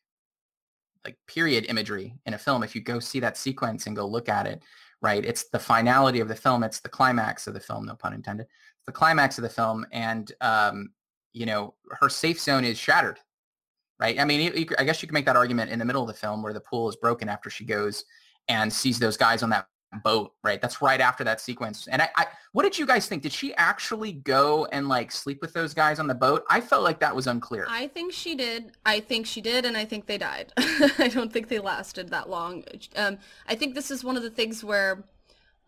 like period imagery in a film. If you go see that sequence and go look at it, right? It's the finality of the film. It's the climax of the film. No pun intended. It's the climax of the film, and um, you know her safe zone is shattered right? I mean, you, you, I guess you could make that argument in the middle of the film where the pool is broken after she goes and sees those guys on that boat, right? That's right after that sequence. And I, I, what did you guys think? Did she actually go and like sleep with those guys on the boat? I felt like that was unclear. I think she did. I think she did, and I think they died. I don't think they lasted that long. Um, I think this is one of the things where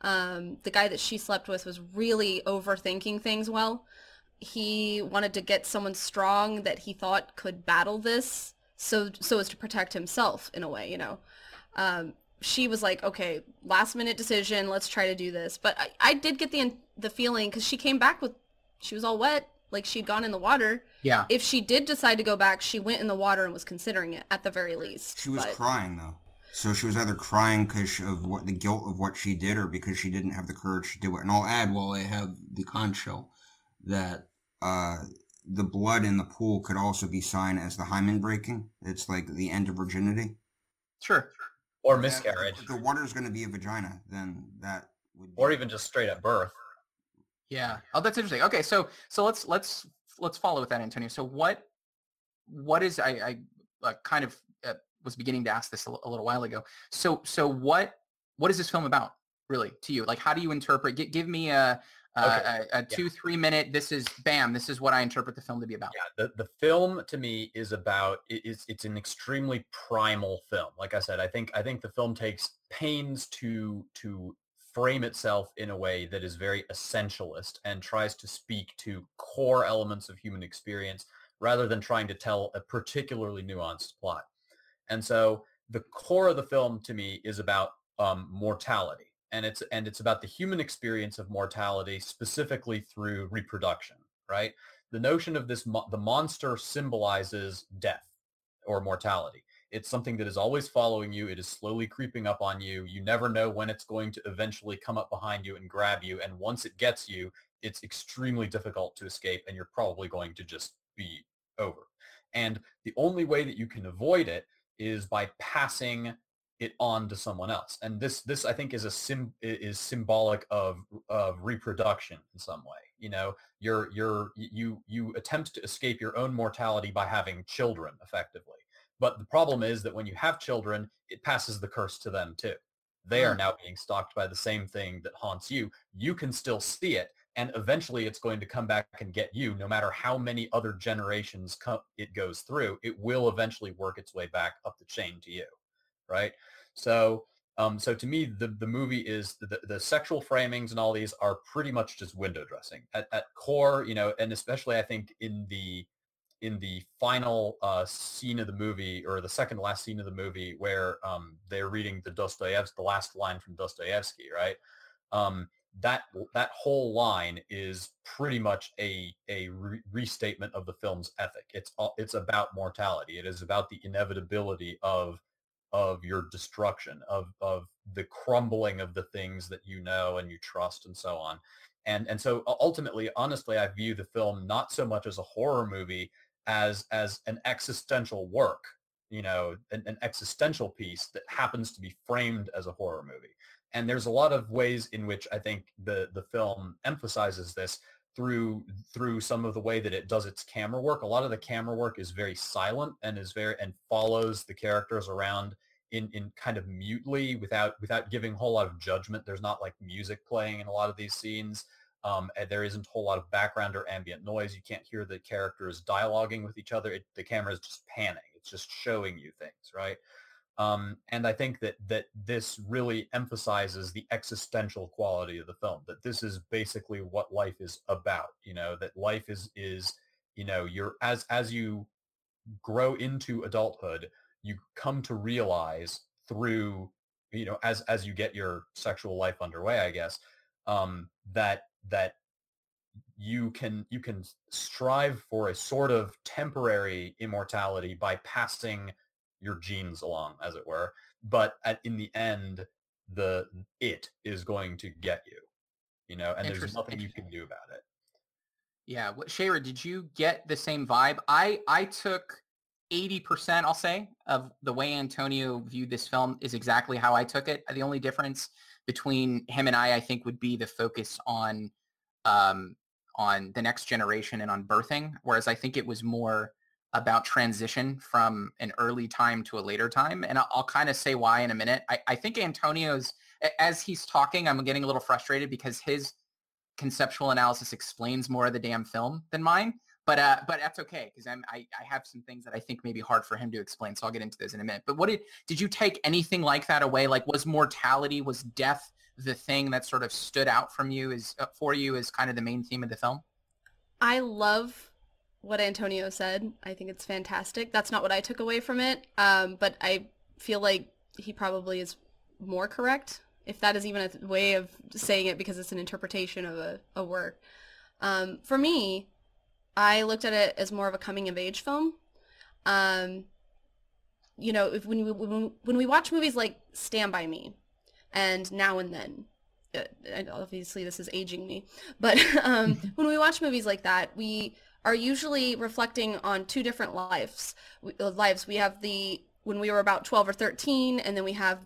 um, the guy that she slept with was really overthinking things well. He wanted to get someone strong that he thought could battle this, so so as to protect himself in a way, you know. Um, she was like, okay, last minute decision, let's try to do this. But I, I did get the the feeling because she came back with, she was all wet, like she'd gone in the water yeah. if she did decide to go back, she went in the water and was considering it at the very least. She was But- crying though. So she was either crying because of what the guilt of what she did, or because she didn't have the courage to do it. And I'll add, while I have the conch shell, that uh, the blood in the pool could also be sign as the hymen breaking. It's like the end of virginity. Sure. Or If miscarriage, the water is going to be a vagina, then that would. Be, or even just straight at birth. Yeah. Oh, that's interesting. Okay, so so let's let's let's follow with that, Antonio. So what what is I I uh, kind of uh, was beginning to ask this a, l- a little while ago. So so what what is this film about really to you? Like, how do you interpret? G- give me a a, Okay. a, a two three minute. This is bam. This is what I interpret the film to be about. Yeah, the, the film to me is about it is it's an extremely primal film. Like I said, I think I think the film takes pains to to frame itself in a way that is very essentialist and tries to speak to core elements of human experience rather than trying to tell a particularly nuanced plot. And so the core of the film to me is about um, mortality and it's and it's about the human experience of mortality specifically through reproduction, right? the notion of this mo- the monster symbolizes death or mortality it's something that is always following you it is slowly creeping up on you you never know when it's going to eventually come up behind you and grab you and once it gets you it's extremely difficult to escape and you're probably going to just be over. And the only way that you can avoid it is by passing it on to someone else. And this this I think is a sim is symbolic of of reproduction in some way. You know, you're you're you you attempt to escape your own mortality by having children effectively. But the problem is that when you have children, it passes the curse to them too. They are hmm. now being stalked by the same thing that haunts you. You can still see it, and eventually it's going to come back and get you no matter how many other generations it goes through it will eventually work its way back up the chain to you right so um, so to me the, the movie is the, the sexual framings and all these are pretty much just window dressing at, at core you know and especially i think in the in the final uh, scene of the movie or the second last scene of the movie where um, they're reading the Dostoevsky, the last line from Dostoevsky, right? Um, that that whole line is pretty much a a re- restatement of the film's ethic. It's all, it's about mortality. It is about the inevitability of of your destruction, of of the crumbling of the things that you know and you trust and so on. And and so ultimately, honestly, I view the film not so much as a horror movie as as an existential work, you know, an, an existential piece that happens to be framed as a horror movie. And there's a lot of ways in which I think the the film emphasizes this through through some of the way that it does its camera work. A lot of the camera work is very silent and is very and follows the characters around in in kind of mutely without without giving a whole lot of judgment. There's not like music playing in a lot of these scenes. Um, there isn't a whole lot of background or ambient noise. You can't hear the characters dialoguing with each other. It, the camera is just panning. It's just showing you things, right? Um, and I think that that this really emphasizes the existential quality of the film. That this is basically what life is about. You know, that life is is you know you're as as you grow into adulthood, you come to realize through you know as as you get your sexual life underway, I guess um, that that you can you can strive for a sort of temporary immortality by passing your genes along, as it were. But at, in the end, the it is going to get you, you know, and there's nothing you can do about it. Yeah, what Shayra, did you get the same vibe? I I took 80%, I'll say, of the way Antonio viewed this film is exactly how I took it. The only difference between him and I, I think, would be the focus on um, on the next generation and on birthing, whereas I think it was more about transition from an early time to a later time. And I'll, I'll kind of say why in a minute. I, I think Antonio's, as he's talking, I'm getting a little frustrated because his conceptual analysis explains more of the damn film than mine. But uh, but that's okay because I'm I, I have some things that I think may be hard for him to explain. So I'll get into those in a minute. But what did did you take anything like that away? Like was mortality, was death the thing that sort of stood out from you is uh, for you as kind of the main theme of the film? I love what Antonio said. I think it's fantastic. That's not what I took away from it, um, but I feel like he probably is more correct, if that is even a way of saying it, because it's an interpretation of a, a work. Um, for me, I looked at it as more of a coming of age film. Um, you know, if, when, we, when, we watch movies like Stand By Me, and now and then uh, obviously this is aging me but um, when we watch movies like that we are usually reflecting on two different lives. Uh, lives. We have the when we were about 12 or 13 and then we have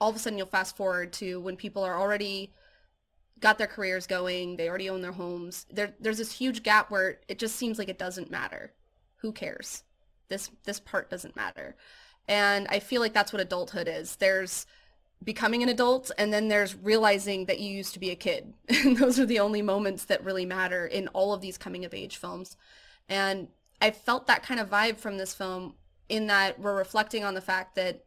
all of a sudden you'll fast forward to when people are already got their careers going they already own their homes. There, there's this huge gap where it just seems like it doesn't matter. Who cares? This this part doesn't matter. And i feel like that's what adulthood is. There's becoming an adult and then there's realizing that you used to be a kid. And those are the only moments that really matter in all of these coming of age films. And i felt that kind of vibe from this film in that we're reflecting on the fact that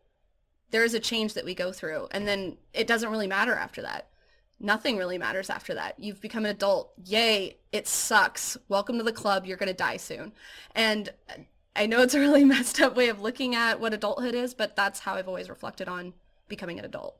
there is a change that we go through and then it doesn't really matter after that. Nothing really matters after that. You've become an adult. Yay it sucks. Welcome to the club. You're going to die soon. And i know it's a really messed up way of looking at what adulthood is but that's how i've always reflected on becoming an adult.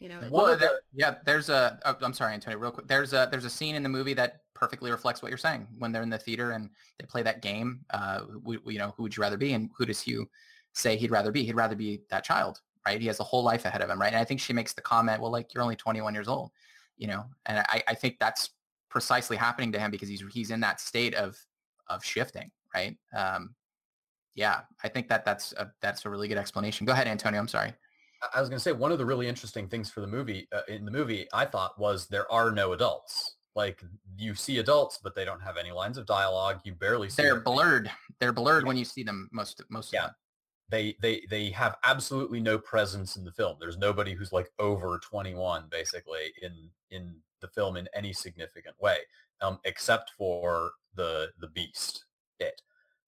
You know. Well, there, yeah. There's a. Oh, I'm sorry, Antonio. Real quick. There's a there's a scene in the movie that perfectly reflects what you're saying when they're in the theater and they play that game. Uh, we, you know, who would you rather be, and who does Hugh say he'd rather be? He'd rather be that child, right? He has a whole life ahead of him, right? And I think she makes the comment, well, like you're only 21 years old, you know, and I, I think that's precisely happening to him because he's he's in that state of of shifting, right? Um, yeah, I think that that's a, that's a really good explanation. Go ahead, Antonio. I'm sorry. I was going to say one of the really interesting things for the movie uh, in the movie I thought was there are no adults. Like you see adults, but they don't have any lines of dialogue. You barely see. They're them. blurred. They're blurred when you see them most most Yeah. of them. They they they have absolutely no presence in the film. There's nobody who's like over 21 basically in in the film in any significant way, um, except for the the beast, it,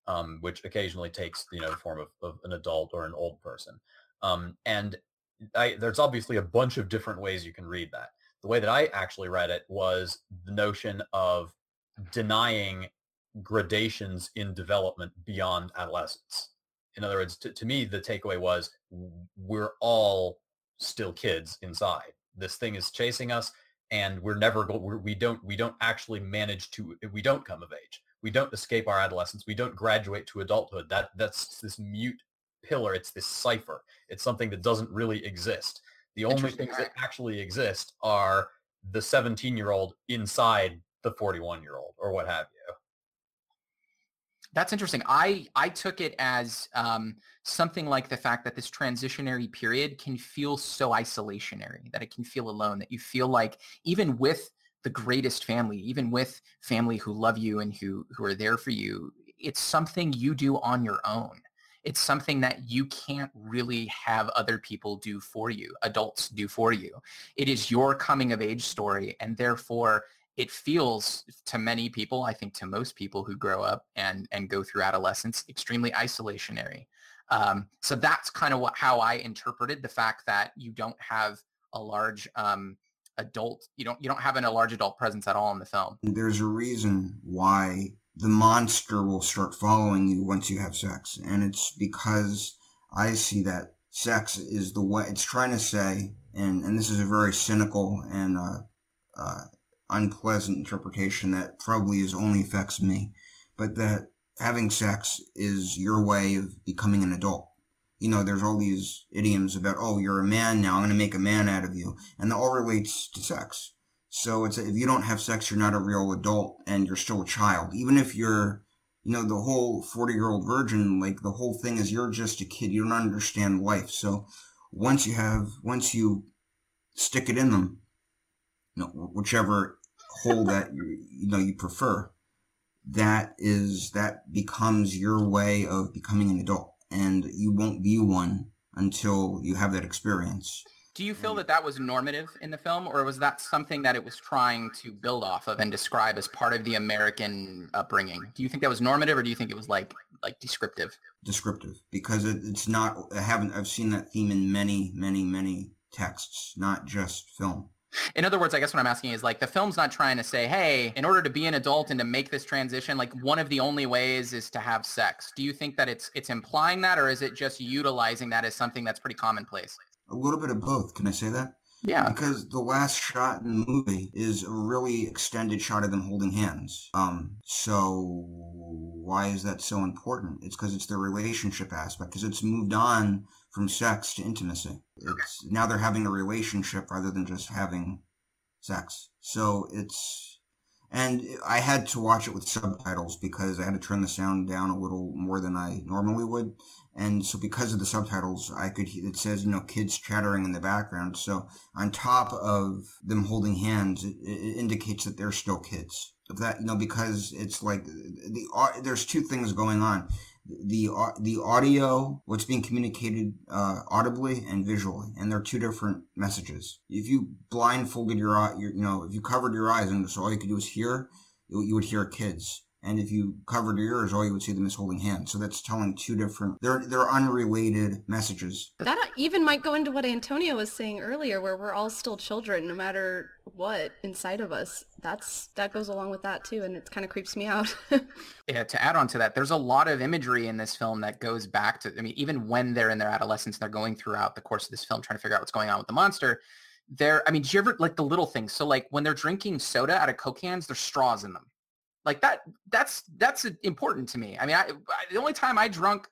um, which occasionally takes you know the form of, of an adult or an old person. Um, and I, there's obviously a bunch of different ways you can read that. The way that I actually read it was the notion of denying gradations in development beyond adolescence. In other words, to, to me, the takeaway was we're all still kids inside. This thing is chasing us, and we're never go- we're, we don't we don't actually manage to we don't come of age. We don't escape our adolescence. We don't graduate to adulthood. That that's this mute pillar. It's this cipher. It's something that doesn't really exist. The only things that actually exist are the 17 year old inside the 41 year old or what have you. That's interesting. I I took it as um, something like the fact that this transitionary period can feel so isolationary, that it can feel alone, that you feel like even with the greatest family, even with family who love you and who who are there for you, it's something you do on your own. It's something that you can't really have other people do for you, adults do for you. It is your coming of age story, and therefore it feels to many people, I think to most people who grow up and, and go through adolescence, extremely isolationary. Um, so that's kind of what, how I interpreted the fact that you don't have a large um, adult, you don't, you don't have an, a large adult presence at all in the film. There's a reason why the monster will start following you once you have sex. And it's because I see that sex is the way it's trying to say, and, and this is a very cynical and uh, uh, unpleasant interpretation that probably is only affects me, but that having sex is your way of becoming an adult. You know, there's all these idioms about, oh, you're a man now, I'm going to make a man out of you. And that all relates to sex. So it's if you don't have sex, you're not a real adult and you're still a child. Even if you're, you know, the whole 40 year old virgin, like the whole thing is you're just a kid. You don't understand life. So once you have, once you stick it in them, you know, whichever hole that you, you know, you prefer, that is, that becomes your way of becoming an adult and you won't be one until you have that experience. Do you feel mm. that that was normative in the film or was that something that it was trying to build off of and describe as part of the American upbringing? Do you think that was normative or do you think it was like, like descriptive? descriptive because it, it's not i haven't i've seen that theme in many many many texts not just film In other words, I guess what I'm asking is like the film's not trying to say, hey, in order to be an adult and to make this transition, like one of the only ways is to have sex. Do you think that it's it's implying that or is it just utilizing that as something that's pretty commonplace? A little bit of both. Can i say that? Yeah. because the last shot in the movie is a really extended shot of them holding hands. Um so why is that so important? It's because it's the relationship aspect because it's moved on from sex to intimacy. It's now they're having a relationship rather than just having sex. So it's and i had to watch it with subtitles because i had to turn the sound down a little more than i normally would. And so because of the subtitles i could it says you know kids chattering in the background. So on top of them holding hands it, it indicates that they're still kids. Of that you know because it's like the there's two things going on the the audio what's being communicated uh, audibly and visually and they're two different messages. If you blindfolded your eye you know if you covered your eyes and so all you could do was hear you, you would hear kids and if you covered your ears all you would see them is holding hands so that's telling two different they're they're unrelated messages That even might go into what Antonio was saying earlier, where we're all still children, no matter what inside of us. That's that goes along with that too, and it kind of creeps me out. Yeah, to add on to that, there's a lot of imagery in this film that goes back to, I mean, even when they're in their adolescence, they're going throughout the course of this film trying to figure out what's going on with the monster. They're, I mean, do you ever, like the little things? So like when they're drinking soda out of Coke cans, there's straws in them. Like that, that's, that's important to me. I mean, I, I the only time I drunk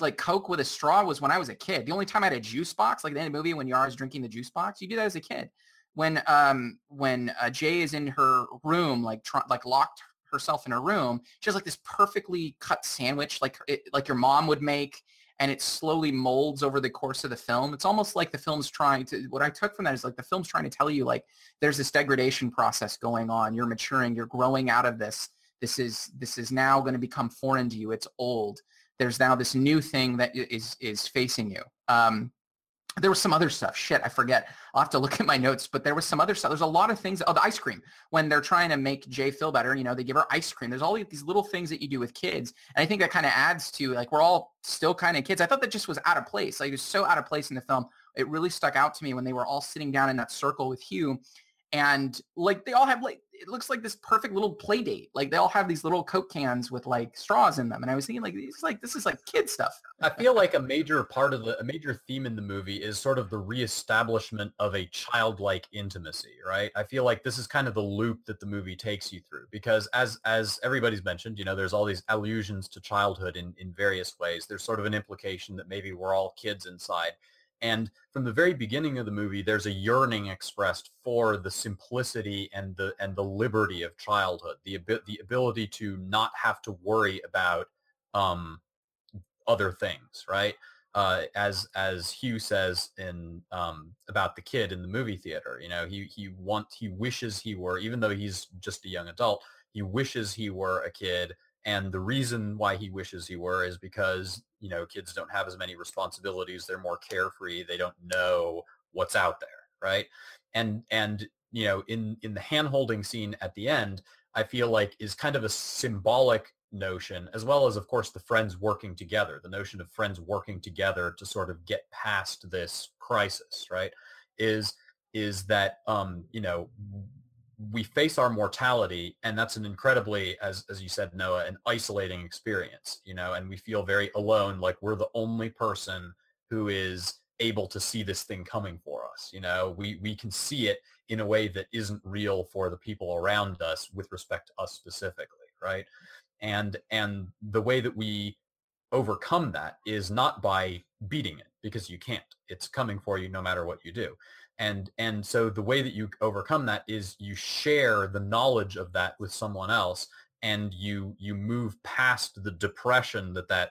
like Coke with a straw was when I was a kid. The only time I had a juice box, like in the movie when Yara's drinking the juice box, you do that as a kid. When um when uh, Jay is in her room, like tr- like locked herself in her room. She has like this perfectly cut sandwich, like it, like your mom would make, and it slowly molds over the course of the film. It's almost like the film's trying to. What I took from that is like the film's trying to tell you like there's this degradation process going on. You're maturing. You're growing out of this. This is this is now going to become foreign to you. It's old. There's now this new thing that is is facing you. Um, there was some other stuff. Shit, I forget. I'll have to look at my notes, but there was some other stuff. There's a lot of things. Oh, the ice cream. When they're trying to make Jay feel better, you know, they give her ice cream. There's all these little things that you do with kids. And I think that kind of adds to like, we're all still kind of kids. I thought that just was out of place. Like it was so out of place in the film. It really stuck out to me when they were all sitting down in that circle with Hugh and like they all have like it looks like this perfect little play date. Like they all have these little Coke cans with like straws in them, and I was thinking like this is like this is like kid stuff. I feel like a major part of the a major theme in the movie is sort of the reestablishment of a childlike intimacy, right? I feel like this is kind of the loop that the movie takes you through because as as everybody's mentioned, you know, there's all these allusions to childhood in in various ways. There's sort of an implication that maybe we're all kids inside. And from the very beginning of the movie, there's a yearning expressed for the simplicity and the and the liberty of childhood, the the ability to not have to worry about um, other things, right? Uh, as as Hugh says in um, about the kid in the movie theater, you know, he he want he wishes he were, even though he's just a young adult, he wishes he were a kid and the reason why he wishes he were is because, you know, kids don't have as many responsibilities. They're more carefree. They don't know what's out there. Right. And, and, you know, in, in the hand holding scene at the end, I feel like is kind of a symbolic notion, as well as, of course, the friends working together, the notion of friends working together to sort of get past this crisis, right? Is, is that, um, you know, we face our mortality and that's an incredibly as as you said noah an isolating experience you know and we feel very alone like we're the only person who is able to see this thing coming for us you know? We we can see it in a way that isn't real for the people around us with respect to us specifically right? And and the way that we overcome that is not by beating it because you can't. It's coming for you no matter what you do and and so the way that you overcome that is you share the knowledge of that with someone else and you you move past the depression that that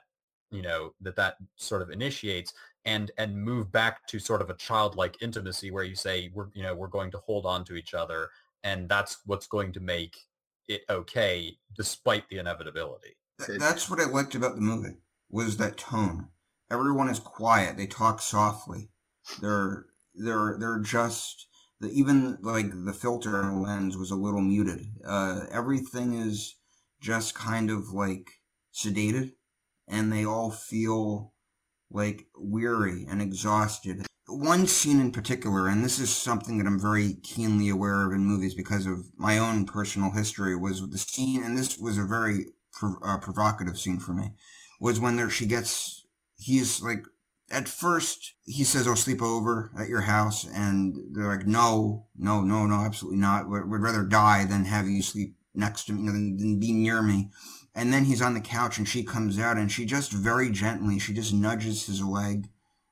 you know that that sort of initiates and and move back to sort of a childlike intimacy where you say we're you know we're going to hold on to each other and that's what's going to make it okay despite the inevitability. That's what i liked about the movie was that tone. Everyone is quiet. They talk softly. They're they're they're just the, even like the filter and lens was a little muted. Uh, everything is just kind of like sedated, and they all feel like weary and exhausted. One scene in particular, and this is something that I'm very keenly aware of in movies because of my own personal history, was the scene, and this was a very uh, provocative scene for me, was when there she gets he's like at first he says, "Oh, sleep over at your house," and they're like, "No, no, no, no, absolutely not. We'd, rather die than have you sleep next to me, you know, than, than be near me." And then he's on the couch, and she comes out, and she just very gently, she just nudges his leg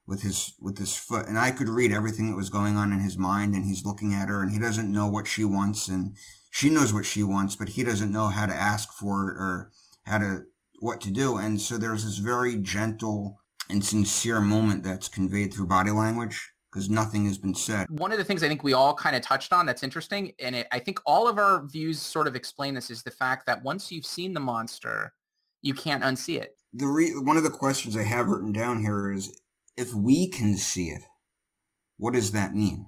with his with his foot, and I could read everything that was going on in his mind, and he's looking at her, and he doesn't know what she wants, and she knows what she wants, but he doesn't know how to ask for it or how to what to do, and so there's this very gentle and sincere moment that's conveyed through body language because nothing has been said. One of the things I think we all kind of touched on that's interesting, and it, I think all of our views sort of explain this, is the fact that once you've seen the monster, you can't unsee it. The re- one of the questions I have written down here is, if we can see it, what does that mean?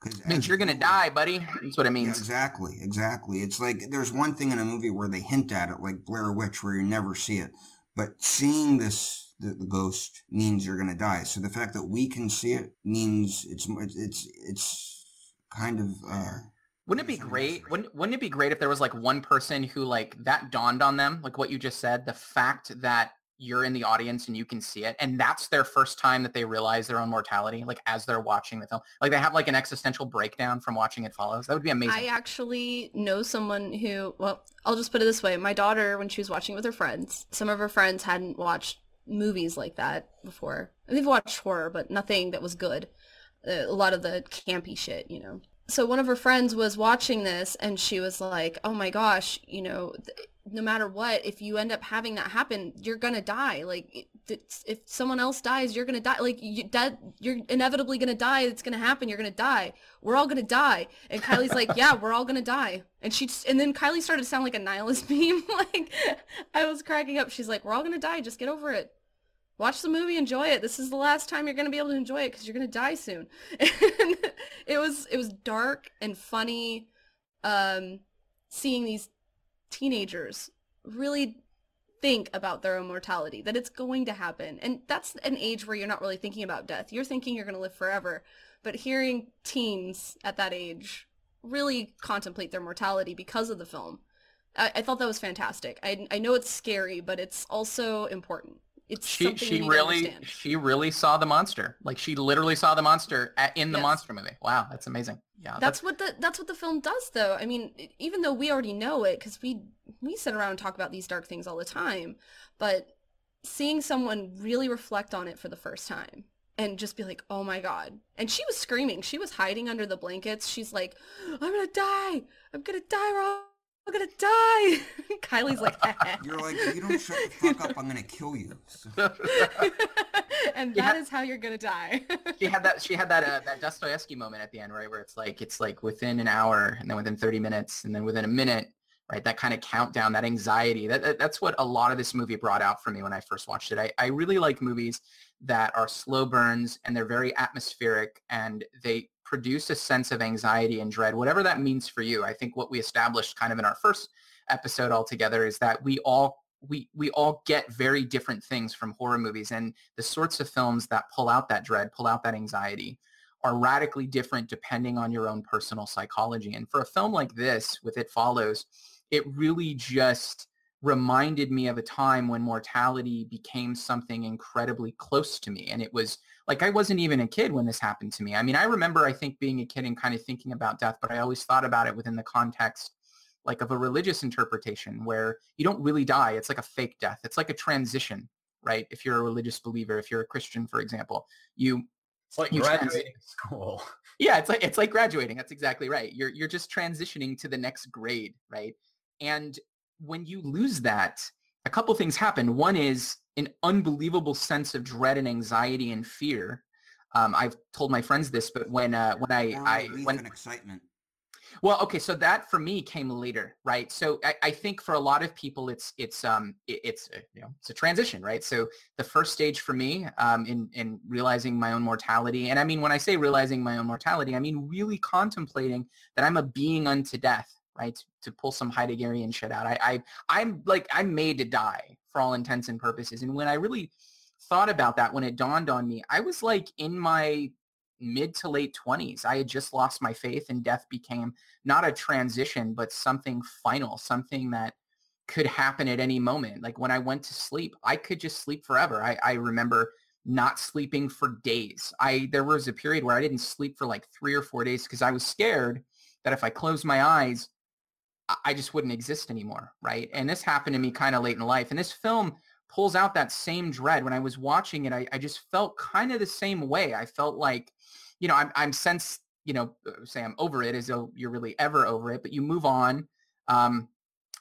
Because means you're gonna die, buddy. That's what it means. Yeah, exactly, exactly. It's like there's one thing in a movie where they hint at it, like Blair Witch, where you never see it, but seeing this the, the ghost means you're going to die. So the fact that we can see it means it's it's it's kind of. Uh, wouldn't it be great? Wouldn't Wouldn't it be great if there was like one person who like that dawned on them, like what you just said, the fact that you're in the audience and you can see it and that's their first time that they realize their own mortality like as they're watching the film like they have like an existential breakdown from watching it follows that would be amazing i actually know someone who well i'll just put it this way my daughter when she was watching with her friends some of her friends hadn't watched movies like that before. They've watched horror, but nothing that was good. Uh, a lot of the campy shit, you know. so one of her friends was watching this and she was like, "Oh my gosh, you know, th- no matter what, if you end up having that happen, you're gonna die. Like, if someone else dies, you're gonna die. Like, you, that you're inevitably gonna die. It's gonna happen. You're gonna die. We're all gonna die." And Kylie's like, "Yeah, we're all gonna die." And she, and then Kylie started to sound like a nihilist meme. like, I was cracking up. She's like, "We're all gonna die. Just get over it." watch the movie, enjoy it. This is the last time you're to be able to enjoy it because you're to die soon. And it was it was dark and funny, um, seeing these teenagers really think about their own mortality, that it's going to happen. And that's an age where you're not really thinking about death. You're thinking you're going to live forever. But hearing teens at that age really contemplate their mortality because of the film, I, I thought that was fantastic. I, I know it's scary, but it's also important it's she she really she really saw the monster. Like she literally saw the monster at, in the yes. monster movie. Wow, that's amazing. Yeah, that's, that's, what the that's what the film does, though. I mean, even though we already know it, because we we sit around and talk about these dark things all the time, but seeing someone really reflect on it for the first time and just be like, "Oh my god!" And she was screaming. She was hiding under the blankets. She's like, "I'm gonna die! I'm gonna die, Rob!" I'm gonna die. Kylie's like, you're like, you don't shut the fuck up, I'm gonna kill you. and that is how you're gonna die. she had that. She had that uh, that Dostoevsky moment at the end, right, where it's like it's like within an hour, and then within 30 minutes, and then within a minute, right? That kind of countdown, that anxiety. That, that that's what a lot of this movie brought out for me when I first watched it. I, I really like movies that are slow burns and they're very atmospheric and they produce a sense of anxiety and dread, whatever that means for you. I think what we established kind of in our first episode altogether is that we all we we all get very different things from horror movies and the sorts of films that pull out that dread, pull out that anxiety are radically different depending on your own personal psychology. And for a film like this with It Follows, it really just reminded me of a time when mortality became something incredibly close to me. And it was like I wasn't even a kid when this happened to me. I mean, I remember I think being a kid and kind of thinking about death, but I always thought about it within the context like of a religious interpretation where you don't really die. It's like a fake death. It's like a transition, right? If you're a religious believer, if you're a Christian, for example, you it's like you graduating trans- school. Yeah, it's like it's like graduating. That's exactly right. You're you're just transitioning to the next grade, right? And when you lose that, a couple things happen. One is an unbelievable sense of dread and anxiety and fear. Um, I've told my friends this, but when uh, when I, I when excitement. Well, okay, so that for me came later, right? So I, I think for a lot of people, it's it's um it, it's uh, you know it's a transition, right? So the first stage for me um, in in realizing my own mortality, and I mean when I say realizing my own mortality, I mean really contemplating that I'm a being unto death, right? To pull some Heideggerian shit out. I, I I'm like I'm made to die for all intents and purposes. And when I really thought about that, when it dawned on me, I was like in my mid to late 20s. I had just lost my faith and death became not a transition, but something final, something that could happen at any moment. Like when I went to sleep, I could just sleep forever. I, I remember not sleeping for days. I there was a period where I didn't sleep for like three or four days because I was scared that if I closed my eyes, I just wouldn't exist anymore, right? And this happened to me kind of late in life. And this film pulls out that same dread. When I was watching it, I, I just felt kind of the same way. I felt like, you know, I'm, I'm since, you know, uh, say I'm over it as though you're really ever over it, but you move on. Um,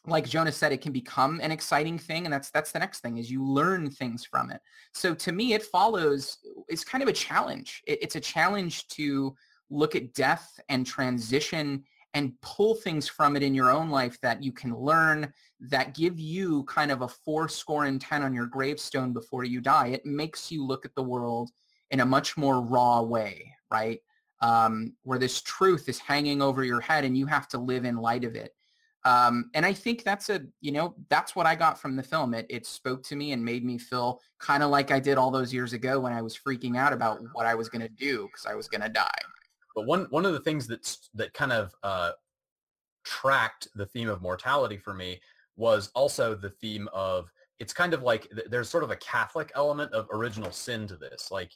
like Jonas said, it can become an exciting thing. And that's, that's the next thing is you learn things from it. So to me, it follows, it's kind of a challenge. It, it's a challenge to look at death and transition and pull things from it in your own life that you can learn that give you kind of a four score and 10 on your gravestone before you die. It makes you look at the world in a much more raw way, right? Um, where this truth is hanging over your head and you have to live in light of it. Um, and I think that's a, you know, that's what I got from the film. It, it spoke to me and made me feel kind of like I did all those years ago when I was freaking out about what I was going to do because I was going to die. But one one of the things that's that kind of uh, tracked the theme of mortality for me was also the theme of it's kind of like there's sort of a Catholic element of original sin to this. Like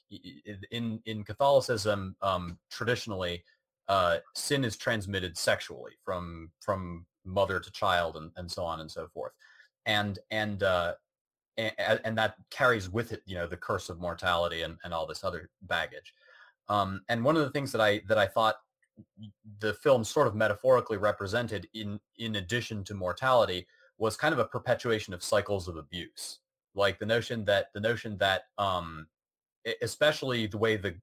in in Catholicism, um, traditionally, uh, sin is transmitted sexually from from mother to child and, and so on and so forth, and and uh, and, and that carries with it, you know, the curse of mortality and, and all this other baggage. Um, and one of the things that I that I thought the film sort of metaphorically represented in in addition to mortality was kind of a perpetuation of cycles of abuse. Like the notion that the notion that um especially the way the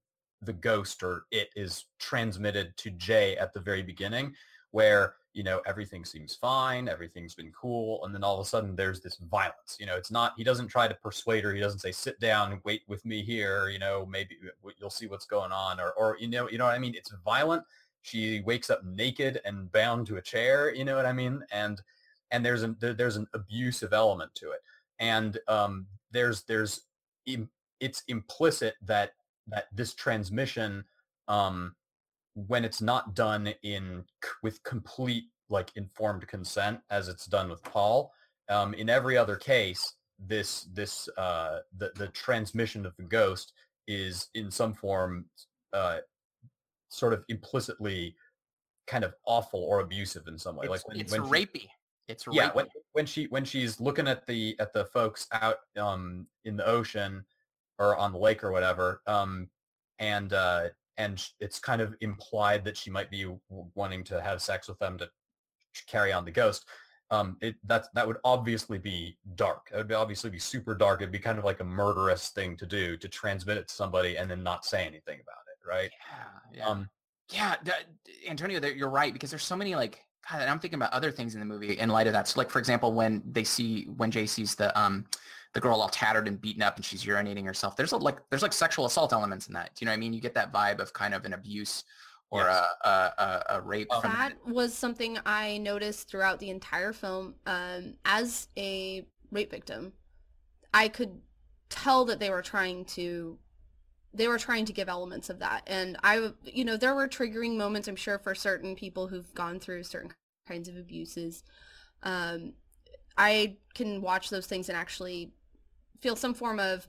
the ghost or it is transmitted to Jay at the very beginning where you know everything seems fine everything's been cool and then all of a sudden there's this violence you know it's not he doesn't try to persuade her he doesn't say sit down wait with me here you know maybe you'll see what's going on or or you know you know what i mean? It's violent she wakes up naked and bound to a chair you know what i mean? And and there's an there's an abusive element to it. And um there's there's it's implicit that that this transmission um when it's not done in with complete like informed consent as it's done with Paul. Um, in every other case, this this uh, the the transmission of the ghost is in some form uh, sort of implicitly kind of awful or abusive in some way. It's, like when, it's when rapey. She, it's yeah. When, when she when she's looking at the at the folks out um, in the ocean or on the lake or whatever, um, and uh, and it's kind of implied that she might be wanting to have sex with them to carry on the ghost. Um, it that that would obviously be dark. It would obviously be super dark. It'd be kind of like a murderous thing to do to transmit it to somebody and then not say anything about it, right? Yeah, yeah. Um, yeah, Antonio, you're right because there's so many like God, I'm thinking about other things in the movie in light of that. So, like for example, when they see when Jay sees the um the girl all tattered and beaten up and she's urinating herself. There's a, like there's like sexual assault elements in that. Do you know what I mean? You get that vibe of kind of an abuse or yes. a, a, a, rape. That was something I noticed throughout the entire film. Um, as a rape victim, I could tell that they were trying to they were trying to give elements of that and i you know there were triggering moments i'm sure for certain people who've gone through certain kinds of abuses um, i can watch those things and actually feel some form of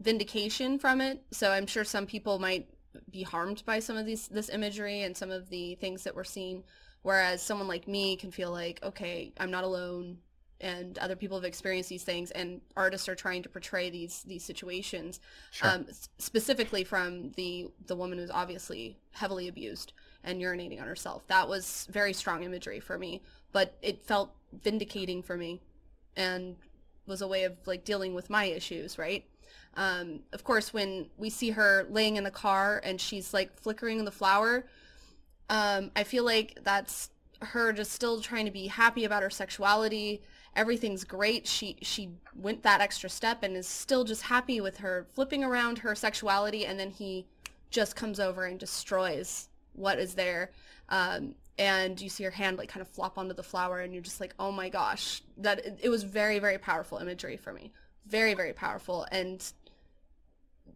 vindication from it. So I'm sure some people might be harmed by some of these this imagery and some of the things that we're seeing whereas someone like me can feel like okay i'm not alone and other people have experienced these things and artists are trying to portray these these situations sure. um, specifically from the the woman who's obviously heavily abused and urinating on herself that was very strong imagery for me but it felt vindicating for me and was a way of like dealing with my issues, right? Um, of course, when we see her laying in the car and she's like flickering in the flower, um, I feel like that's her just still trying to be happy about her sexuality. Everything's great. She she went that extra step and is still just happy with her flipping around her sexuality, and then he just comes over and destroys what is there. Um, and you see her hand like kind of flop onto the flower and you're just like oh my gosh. That it, was very very powerful imagery for me. Very very powerful. And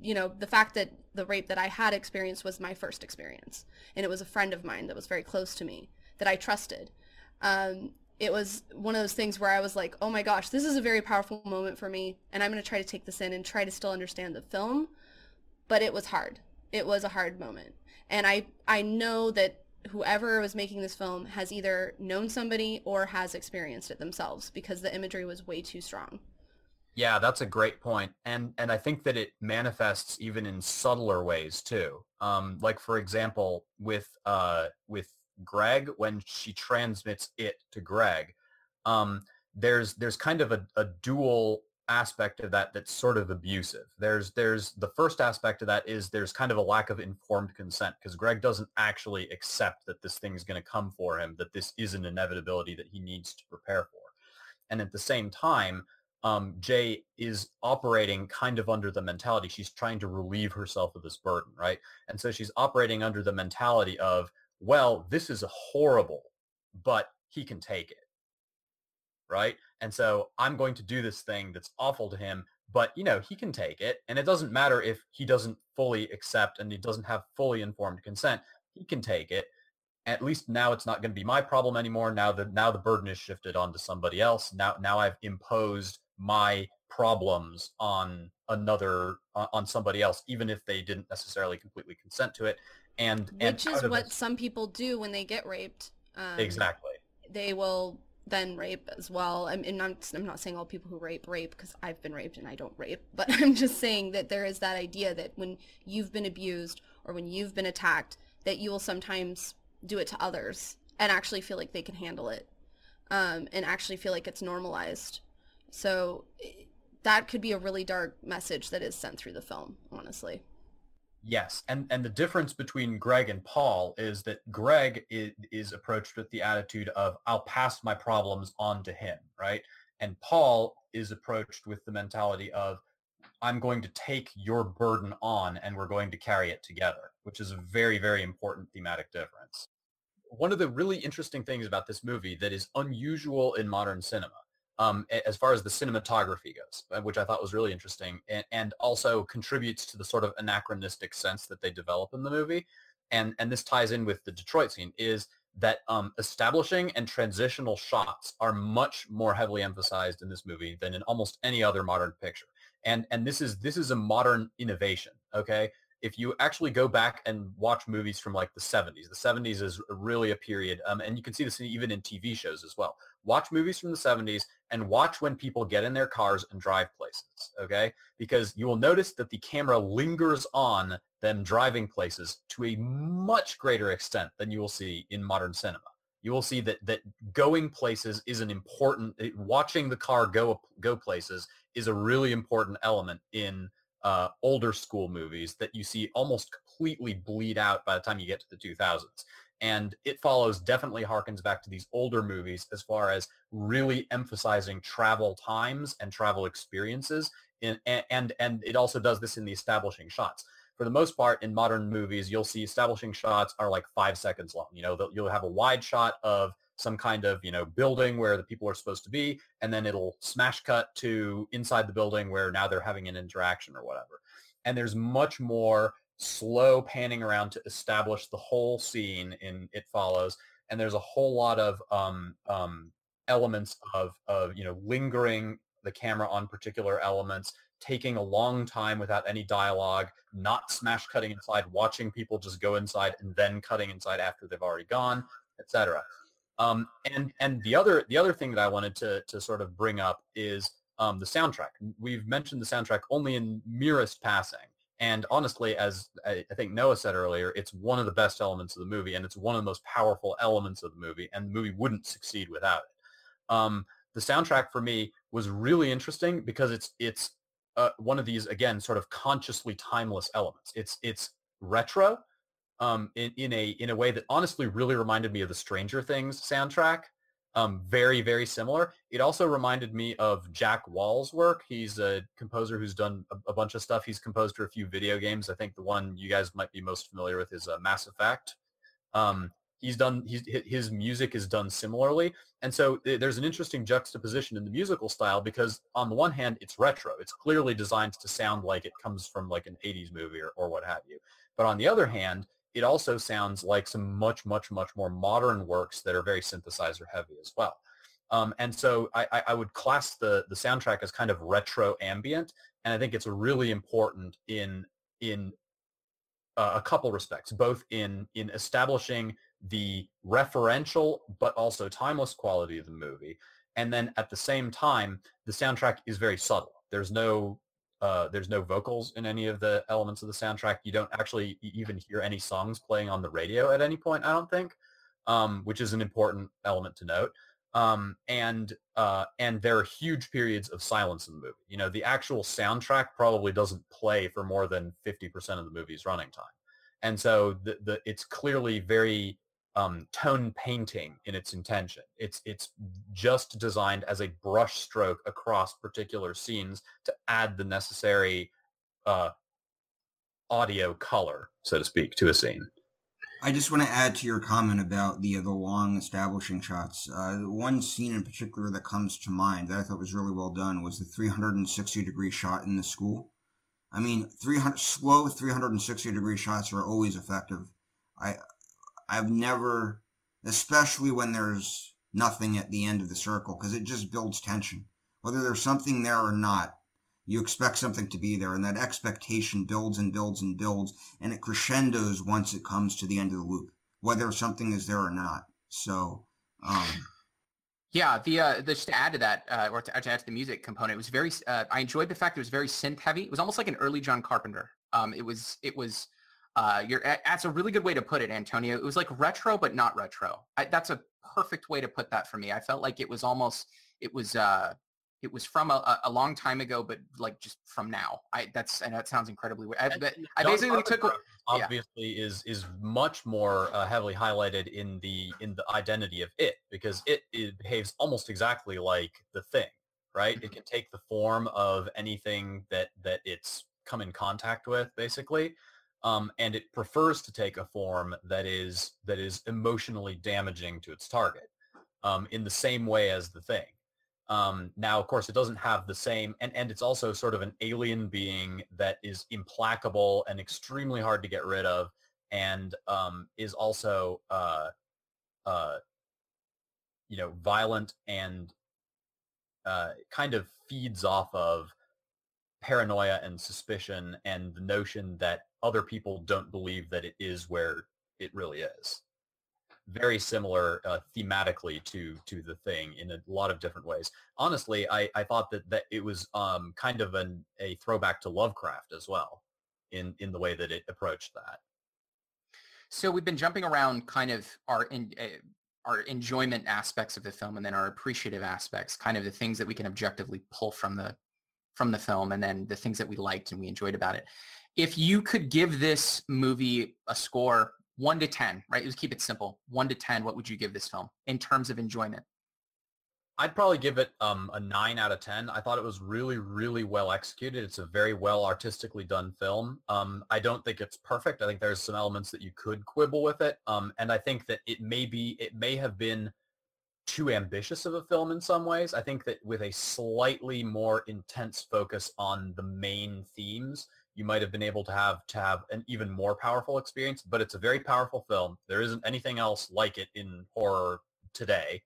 you know the fact that the rape that i had experienced was my first experience. And it was a friend of mine that was very close to me that i trusted. Um, it was one of those things where i was like oh my gosh this is a very powerful moment for me and i'm going to try to take this in and try to still understand the film. But it was hard. It was a hard moment. And i i know that whoever was making this film has either known somebody or has experienced it themselves because the imagery was way too strong. Yeah, that's a great point. And and I think that it manifests even in subtler ways too. Um, like for example, with uh, with Greg when she transmits it to Greg, um, there's there's kind of a, a dual aspect of that that's sort of abusive. There's there's the first aspect of that is there's kind of a lack of informed consent because Greg doesn't actually accept that this thing is going to come for him, that this is an inevitability that he needs to prepare for. And at the same time, um, Jay is operating kind of under the mentality she's trying to relieve herself of this burden, right? And so she's operating under the mentality of, well, this is horrible, but he can take it right? And so I'm going to do this thing that's awful to him, but you know, he can take it. And it doesn't matter if he doesn't fully accept and he doesn't have fully informed consent. He can take it. At least now it's not going to be my problem anymore. Now the now the burden is shifted onto somebody else. Now now I've imposed my problems on another on somebody else even if they didn't necessarily completely consent to it and which and is what some people do when they get raped um, exactly they will then rape as well. I'm, and I'm, I'm not saying all people who rape rape because I've been raped and I don't rape, but I'm just saying that there is that idea that when you've been abused or when you've been attacked, that you will sometimes do it to others and actually feel like they can handle it um, and actually feel like it's normalized. So that could be a really dark message that is sent through the film, honestly. Yes, and and the difference between Greg and Paul is that Greg is, is approached with the attitude of I'll pass my problems on to him, right? And Paul is approached with the mentality of I'm going to take your burden on and we're going to carry it together, which is a very very important thematic difference. One of the really interesting things about this movie that is unusual in modern cinema um, as far as the cinematography goes, uh, which I thought was really interesting and, and also contributes to the sort of anachronistic sense that they develop in the movie. And, and this ties in with the Detroit scene is that um, establishing and transitional shots are much more heavily emphasized in this movie than in almost any other modern picture. And, and this is this is a modern innovation. Okay, if you actually go back and watch movies from like the 70s, the 70s is really a period, um, and you can see this even in TV shows as well. Watch movies from the 70s and watch when people get in their cars and drive places, okay? Because you will notice that the camera lingers on them driving places to a much greater extent than you will see in modern cinema. You will see that that going places is an important watching the car go go places is a really important element in uh, older school movies that you see almost completely bleed out by the time you get to the 2000s. And It Follows definitely harkens back to these older movies as far as really emphasizing travel times and travel experiences. In, and, and, and it also does this in the establishing shots. For the most part, in modern movies, you'll see establishing shots are like five seconds long. You know, you'll have a wide shot of some kind of you know building where the people are supposed to be and then it'll smash cut to inside the building where now they're having an interaction or whatever. And there's much more slow panning around to establish the whole scene in it follows and there's a whole lot of um, um, elements of, of you know lingering the camera on particular elements taking a long time without any dialogue not smash cutting inside watching people just go inside and then cutting inside after they've already gone etc um, and and the other the other thing that I wanted to to sort of bring up is um, the soundtrack. We've mentioned the soundtrack only in merest passing, and honestly, as I, I think Noah said earlier, it's one of the best elements of the movie, and it's one of the most powerful elements of the movie, and the movie wouldn't succeed without it. Um, the soundtrack for me was really interesting because it's it's uh, one of these again sort of consciously timeless elements. It's it's retro, um, in, in a in a way that honestly really reminded me of the Stranger Things soundtrack. Um, very very similar. It also reminded me of Jack Wall's work. He's a composer who's done a, a, bunch of stuff. He's composed for a few video games. I think the one you guys might be most familiar with is uh, Mass Effect. Um, he's done he's, his music is done similarly and so there's an interesting juxtaposition in the musical style because on the one hand it's retro it's clearly designed to sound like it comes from like an 80s movie or, or what have you but on the other hand it also sounds like some much, much, much more modern works that are very synthesizer heavy as well. Um, and so I, I, would class the, the soundtrack as kind of retro ambient, and I think it's really important in in uh, a couple respects, both in in establishing the referential but also timeless quality of the movie, and then at the same time, the soundtrack is very subtle. There's no uh, there's no vocals in any of the elements of the soundtrack. You don't actually even hear any songs playing on the radio at any point, I don't think, um, which is an important element to note. Um, and uh, and there are huge periods of silence in the movie. You know, the actual soundtrack probably doesn't play for more than 50% of the movie's running time. And so the, the it's clearly very um, tone painting in its intention. It's it's just designed as a brushstroke across particular scenes to add the necessary uh, audio color, so to speak, to a scene. I just want to add to your comment about the the long establishing shots. Uh, one scene in particular that comes to mind that I thought was really well done was the 360 degree shot in the school. I mean, 300 slow 360 degree shots are always effective. I I've never, especially when there's nothing at the end of the circle, because it just builds tension. Whether there's something there or not, you expect something to be there, and that expectation builds and builds and builds, and it crescendos once it comes to the end of the loop, whether something is there or not. So, um, yeah, the uh, just to add to that, uh, or to, to, add to the music component, it was very. Uh, I enjoyed the fact it was very synth heavy. It was almost like an early John Carpenter. Um, it was it was Uh, you're that's a really good way to put it, Antonio. It was like retro, but not retro. I, that's a perfect way to put that for me. I felt like it was almost it was uh, it was from a, a long time ago, but like just from now. I that's and that sounds incredibly weird. I, I basically took Carpenter yeah. obviously is is much more uh, heavily highlighted in the in the identity of it because it, it behaves almost exactly like the thing, right? It can take the form of anything that that it's come in contact with, basically. Um, and it prefers to take a form that is that is emotionally damaging to its target, um, in the same way as the thing. Um, now, of course, it doesn't have the same, and, and it's also sort of an alien being that is implacable and extremely hard to get rid of, and um, is also, uh, uh, you know, violent and uh, kind of feeds off of paranoia and suspicion and the notion that other people don't believe that it is where it really is very similar uh, thematically to to the thing in a lot of different ways. Honestly, I, I thought that, that it was um, kind of an, a throwback to Lovecraft as well in, in the way that it approached that. So we've been jumping around kind of our in, uh, our enjoyment aspects of the film and then our appreciative aspects, kind of the things that we can objectively pull from the from the film and then the things that we liked and we enjoyed about it. If you could give this movie a score one to 10, right? Let's keep it simple. One to 10, what would you give this film in terms of enjoyment? I'd probably give it um, a 9 out of 10. I thought it was really, really well executed. It's a very well artistically done film. Um, I don't think it's perfect. I think there's some elements that you could quibble with it. Um, and I think that it may be, it may have been too ambitious of a film in some ways. I think that with a slightly more intense focus on the main themes, you might have been able to have to have an even more powerful experience. But it's a very powerful film. There isn't anything else like it in horror today,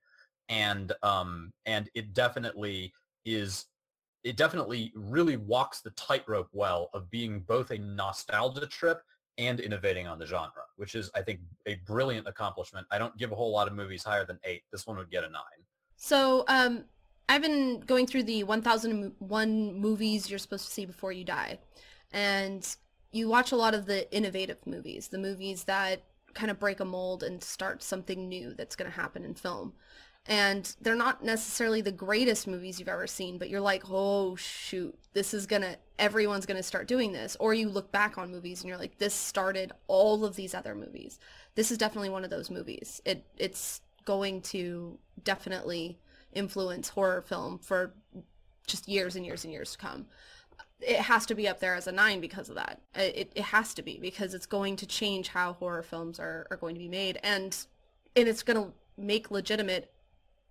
and um, and it definitely is. It definitely really walks the tightrope well of being both a nostalgia trip and innovating on the genre, which is, I think, a brilliant accomplishment. I don't give a whole lot of movies higher than eight. This one would get a nine. So, um, I've been going through the 1001 movies you're supposed to see before you die and you watch a lot of the innovative movies, the movies that kind of break a mold and start something new that's going to happen in film. And they're not necessarily the greatest movies you've ever seen, but you're like, oh shoot, this is to, everyone's to start doing this. Or you look back on movies and you're like, this started all of these other movies. This is definitely one of those movies. It It's going to definitely influence horror film for just years and years and years to come it has to be up there as a nine because of that. It, it has to be because it's going to change how horror films are, are going to be made and and it's going to make legitimate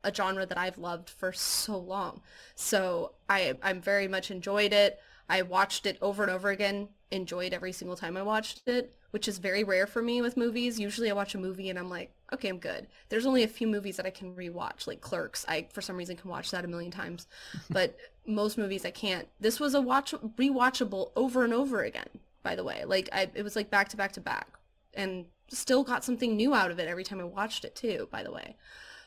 a genre that I've loved for so long. So I I'm very much enjoyed it. I watched it over and over again, enjoyed every single time I watched it, which is very rare for me with movies. Usually I watch a movie and I'm like, okay, I'm good. There's only a few movies that I can rewatch, like Clerks. I for some reason can watch that a million times. but most movies I can't. This was a watch rewatchable over and over again, by the way. Like I it was like back to back to back and still got something new out of it every time I watched it too, by the way.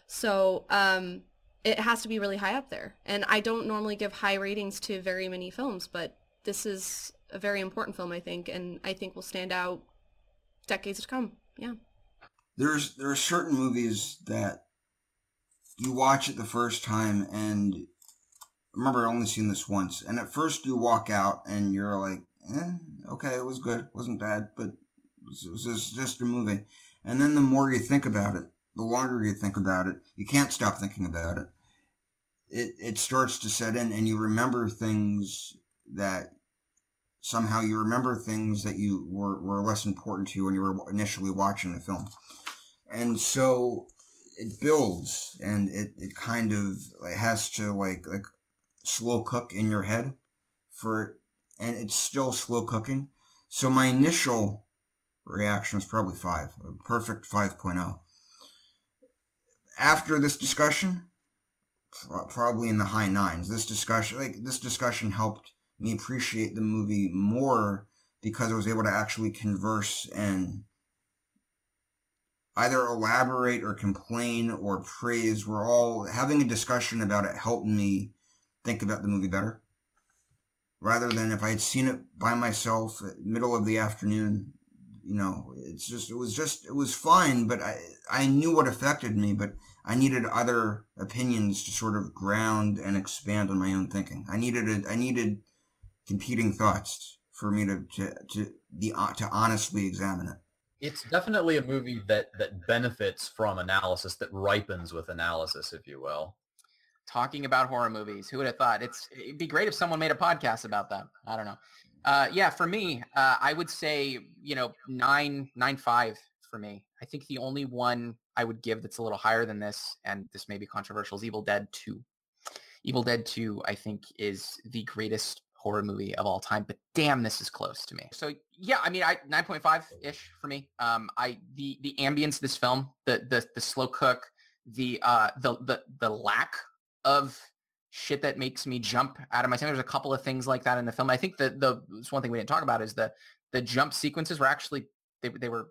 So, um it has to be really high up there. And I don't normally give high ratings to very many films, but this is a very important film, I think, and I think will stand out decades to come. Yeah. There's there are certain movies that you watch it the first time and remember I only seen this once, and at first you walk out and you're like, eh, okay, it was good, it wasn't bad, but it was, just, just a movie. And then the more you think about it, the longer you think about it, you can't stop thinking about it it, it starts to set in and you remember things that somehow you remember things that you were, were less important to you when you were initially watching the film. And so it builds and it, it kind of it has to like like slow cook in your head for and it's still slow cooking. So my initial reaction was probably five, perfect 5.0. After this discussion, probably in the high nines. This discussion, like this discussion, helped me appreciate the movie more because I was able to actually converse and either elaborate or complain or praise. We're all having a discussion about it helped me think about the movie better. Rather than if I had seen it by myself, middle of the afternoon, you know, it's just, it was just, it was fun, but I, I knew what affected me, but I needed other opinions to sort of ground and expand on my own thinking. I needed, a, I needed competing thoughts for me to, to, to be, to honestly examine it. It's definitely a movie that, that benefits from analysis, that ripens with analysis, if you will talking about horror movies. Who would have thought? It's it'd be great if someone made a podcast about that. I don't know. Uh, yeah, for me, uh, I would say you know nine nine five for me. I think the only one I would give that's a little higher than this, and this may be controversial, is Evil Dead Two. Evil Dead Two, I think, is the greatest horror movie of all time. But damn, this is close to me. So yeah, I mean, I nine point five ish for me. Um, I the the ambience of this film, the the the slow cook, the uh the the the lack of shit that makes me jump out of my skin. There's a couple of things like that in the film. I think that the one thing we didn't talk about is the the jump sequences were actually they they were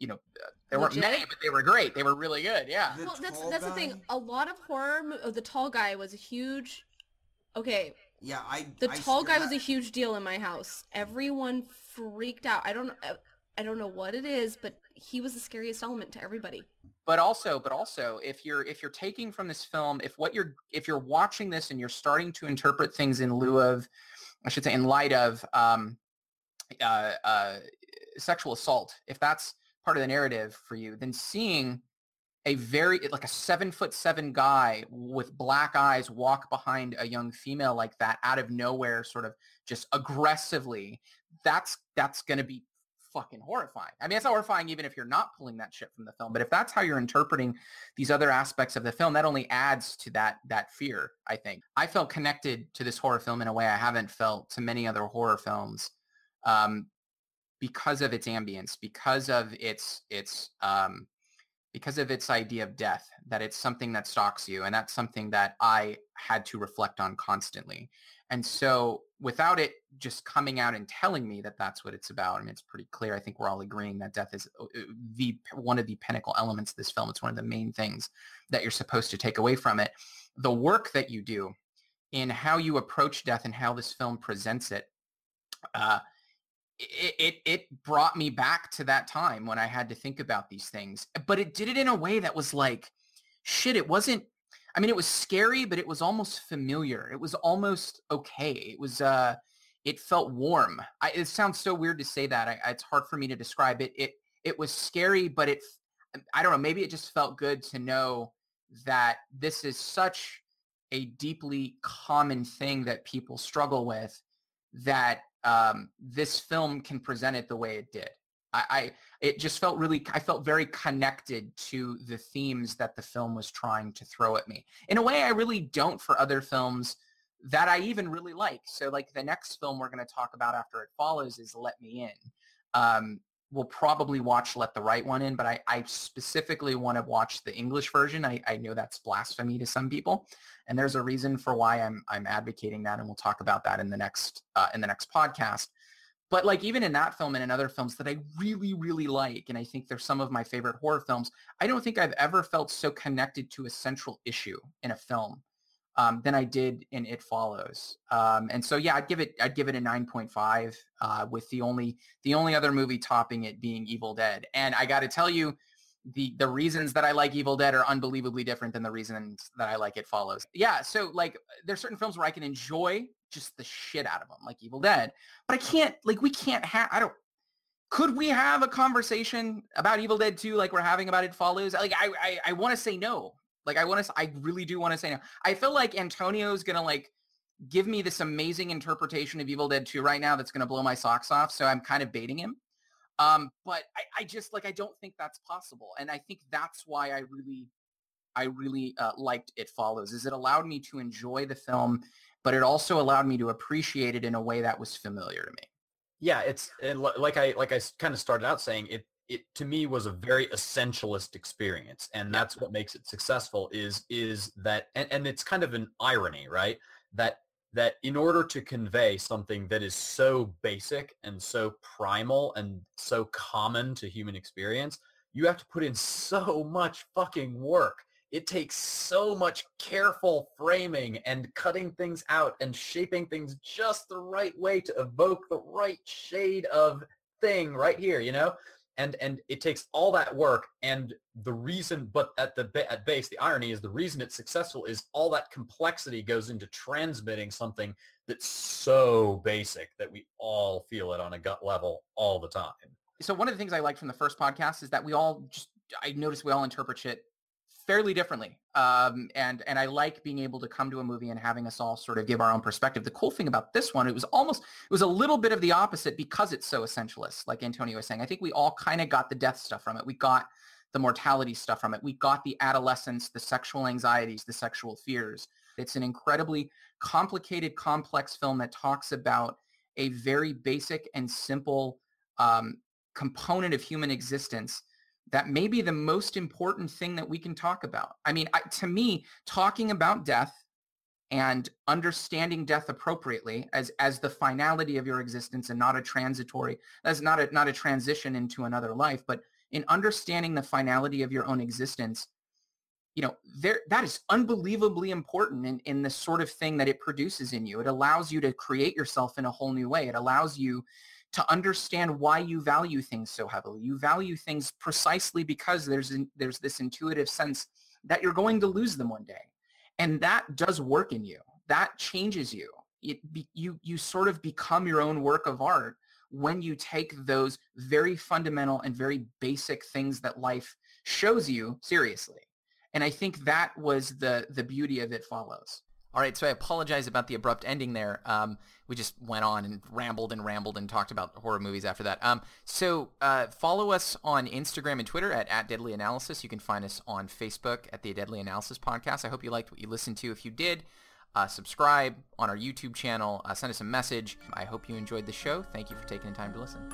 you know uh, there weren't many, but they were great. They were really good. Yeah. The well, that's that's guy? the thing. A lot of horror. Oh, the tall guy was a huge. Okay. Yeah, I. The I tall guy was a huge deal in my house. Everyone freaked out. I don't. I don't know what it is, but he was the scariest element to everybody but also but also if you're if you're taking from this film if what you're if you're watching this and you're starting to interpret things in lieu of i should say in light of um, uh, uh, sexual assault if that's part of the narrative for you then seeing a very like a seven foot seven guy with black eyes walk behind a young female like that out of nowhere sort of just aggressively that's that's going to be fucking horrifying. I mean, it's horrifying even if you're not pulling that shit from the film. But if that's how you're interpreting these other aspects of the film, that only adds to that that fear. I think I felt connected to this horror film in a way I haven't felt to many other horror films, um, because of its ambience, because of its its um, because of its idea of death. That it's something that stalks you, and that's something that I had to reflect on constantly. And so without it just coming out and telling me that that's what it's about, I mean, it's pretty clear. I think we're all agreeing that death is uh, uh, the one of the pinnacle elements of this film. It's one of the main things that you're supposed to take away from it. The work that you do in how you approach death and how this film presents it, uh, it, it, it brought me back to that time when I had to think about these things. But it did it in a way that was like, shit, it wasn't I mean, it was scary, but it was almost familiar. It was almost okay. It was, uh, it felt warm. I, it sounds so weird to say that. I, it's hard for me to describe it. It, it was scary, but it, I don't know, maybe it just felt good to know that this is such a deeply common thing that people struggle with that um, this film can present it the way it did. I, I, it just felt really I felt very connected to the themes that the film was trying to throw at me. In a way I really don't for other films that I even really like. So like the next film we're going to talk about after it follows is Let Me In. Um, we'll probably watch Let the Right One In, but I, I specifically want to watch the English version. I, I know that's blasphemy to some people, and there's a reason for why I'm I'm advocating that, and we'll talk about that in the next uh, in the next podcast. But like even in that film and in other films that I really, really like, and I think they're some of my favorite horror films, I don't think I've ever felt so connected to a central issue in a film um, than I did in It Follows. Um, and so yeah, I'd give it I'd give it a 9.5 uh, with the only the only other movie topping it being Evil Dead. And I got to tell you, the the reasons that I like Evil Dead are unbelievably different than the reasons that I like It Follows. Yeah, so like there's certain films where I can enjoy just the shit out of them, like Evil Dead. But I can't, like, we can't have, I don't, could we have a conversation about Evil Dead 2 like we're having about It Follows? Like, I, I, I want to say no. Like, I want to, I really do want to say no. I feel like Antonio's going to, like, give me this amazing interpretation of Evil Dead 2 right now that's going to blow my socks off. So I'm kind of baiting him. Um, but I, I just, like, I don't think that's possible. And I think that's why I really, I really uh, liked It Follows, is it allowed me to enjoy the film but it also allowed me to appreciate it in a way that was familiar to me. Yeah, it's like I like I kind of started out saying it it to me was a very essentialist experience and that's what makes it successful is is that and, and it's kind of an irony right that that in order to convey something that is so basic and so primal and so common to human experience you have to put in so much fucking work it takes so much careful framing and cutting things out and shaping things just the right way to evoke the right shade of thing right here, you know? and and it takes all that work and the reason but at the at base the irony is the reason it's successful is all that complexity goes into transmitting something that's so basic that we all feel it on a gut level all the time so one of the things i like from the first podcast is that we all just i noticed we all interpret shit fairly differently. Um, and and I like being able to come to a movie and having us all sort of give our own perspective. The cool thing about this one, it was almost it was a little bit of the opposite because it's so essentialist, like Antonio was saying. I think we all kind of got the death stuff from it. We got the mortality stuff from it. We got the adolescence, the sexual anxieties, the sexual fears. It's an incredibly complicated, complex film that talks about a very basic and simple um, component of human existence that may be the most important thing that we can talk about. I mean, I, to me, talking about death and understanding death appropriately as as the finality of your existence and not a transitory as not a not a transition into another life, but in understanding the finality of your own existence, you know, there that is unbelievably important in, in the sort of thing that it produces in you. It allows you to create yourself in a whole new way. It allows you to understand why you value things so heavily. You value things precisely because there's there's this intuitive sense that you're going to lose them one day. And that does work in you. That changes you. It be, you you sort of become your own work of art when you take those very fundamental and very basic things that life shows you seriously. And I think that was the the beauty of it follows. All right, so I apologize about the abrupt ending there. Um, we just went on and rambled and rambled and talked about horror movies after that. Um, so uh, follow us on Instagram and Twitter at, at Deadly Analysis. You can find us on Facebook at the Deadly Analysis Podcast. I hope you liked what you listened to. If you did, uh, subscribe on our YouTube channel. Uh, send us a message. I hope you enjoyed the show. Thank you for taking the time to listen.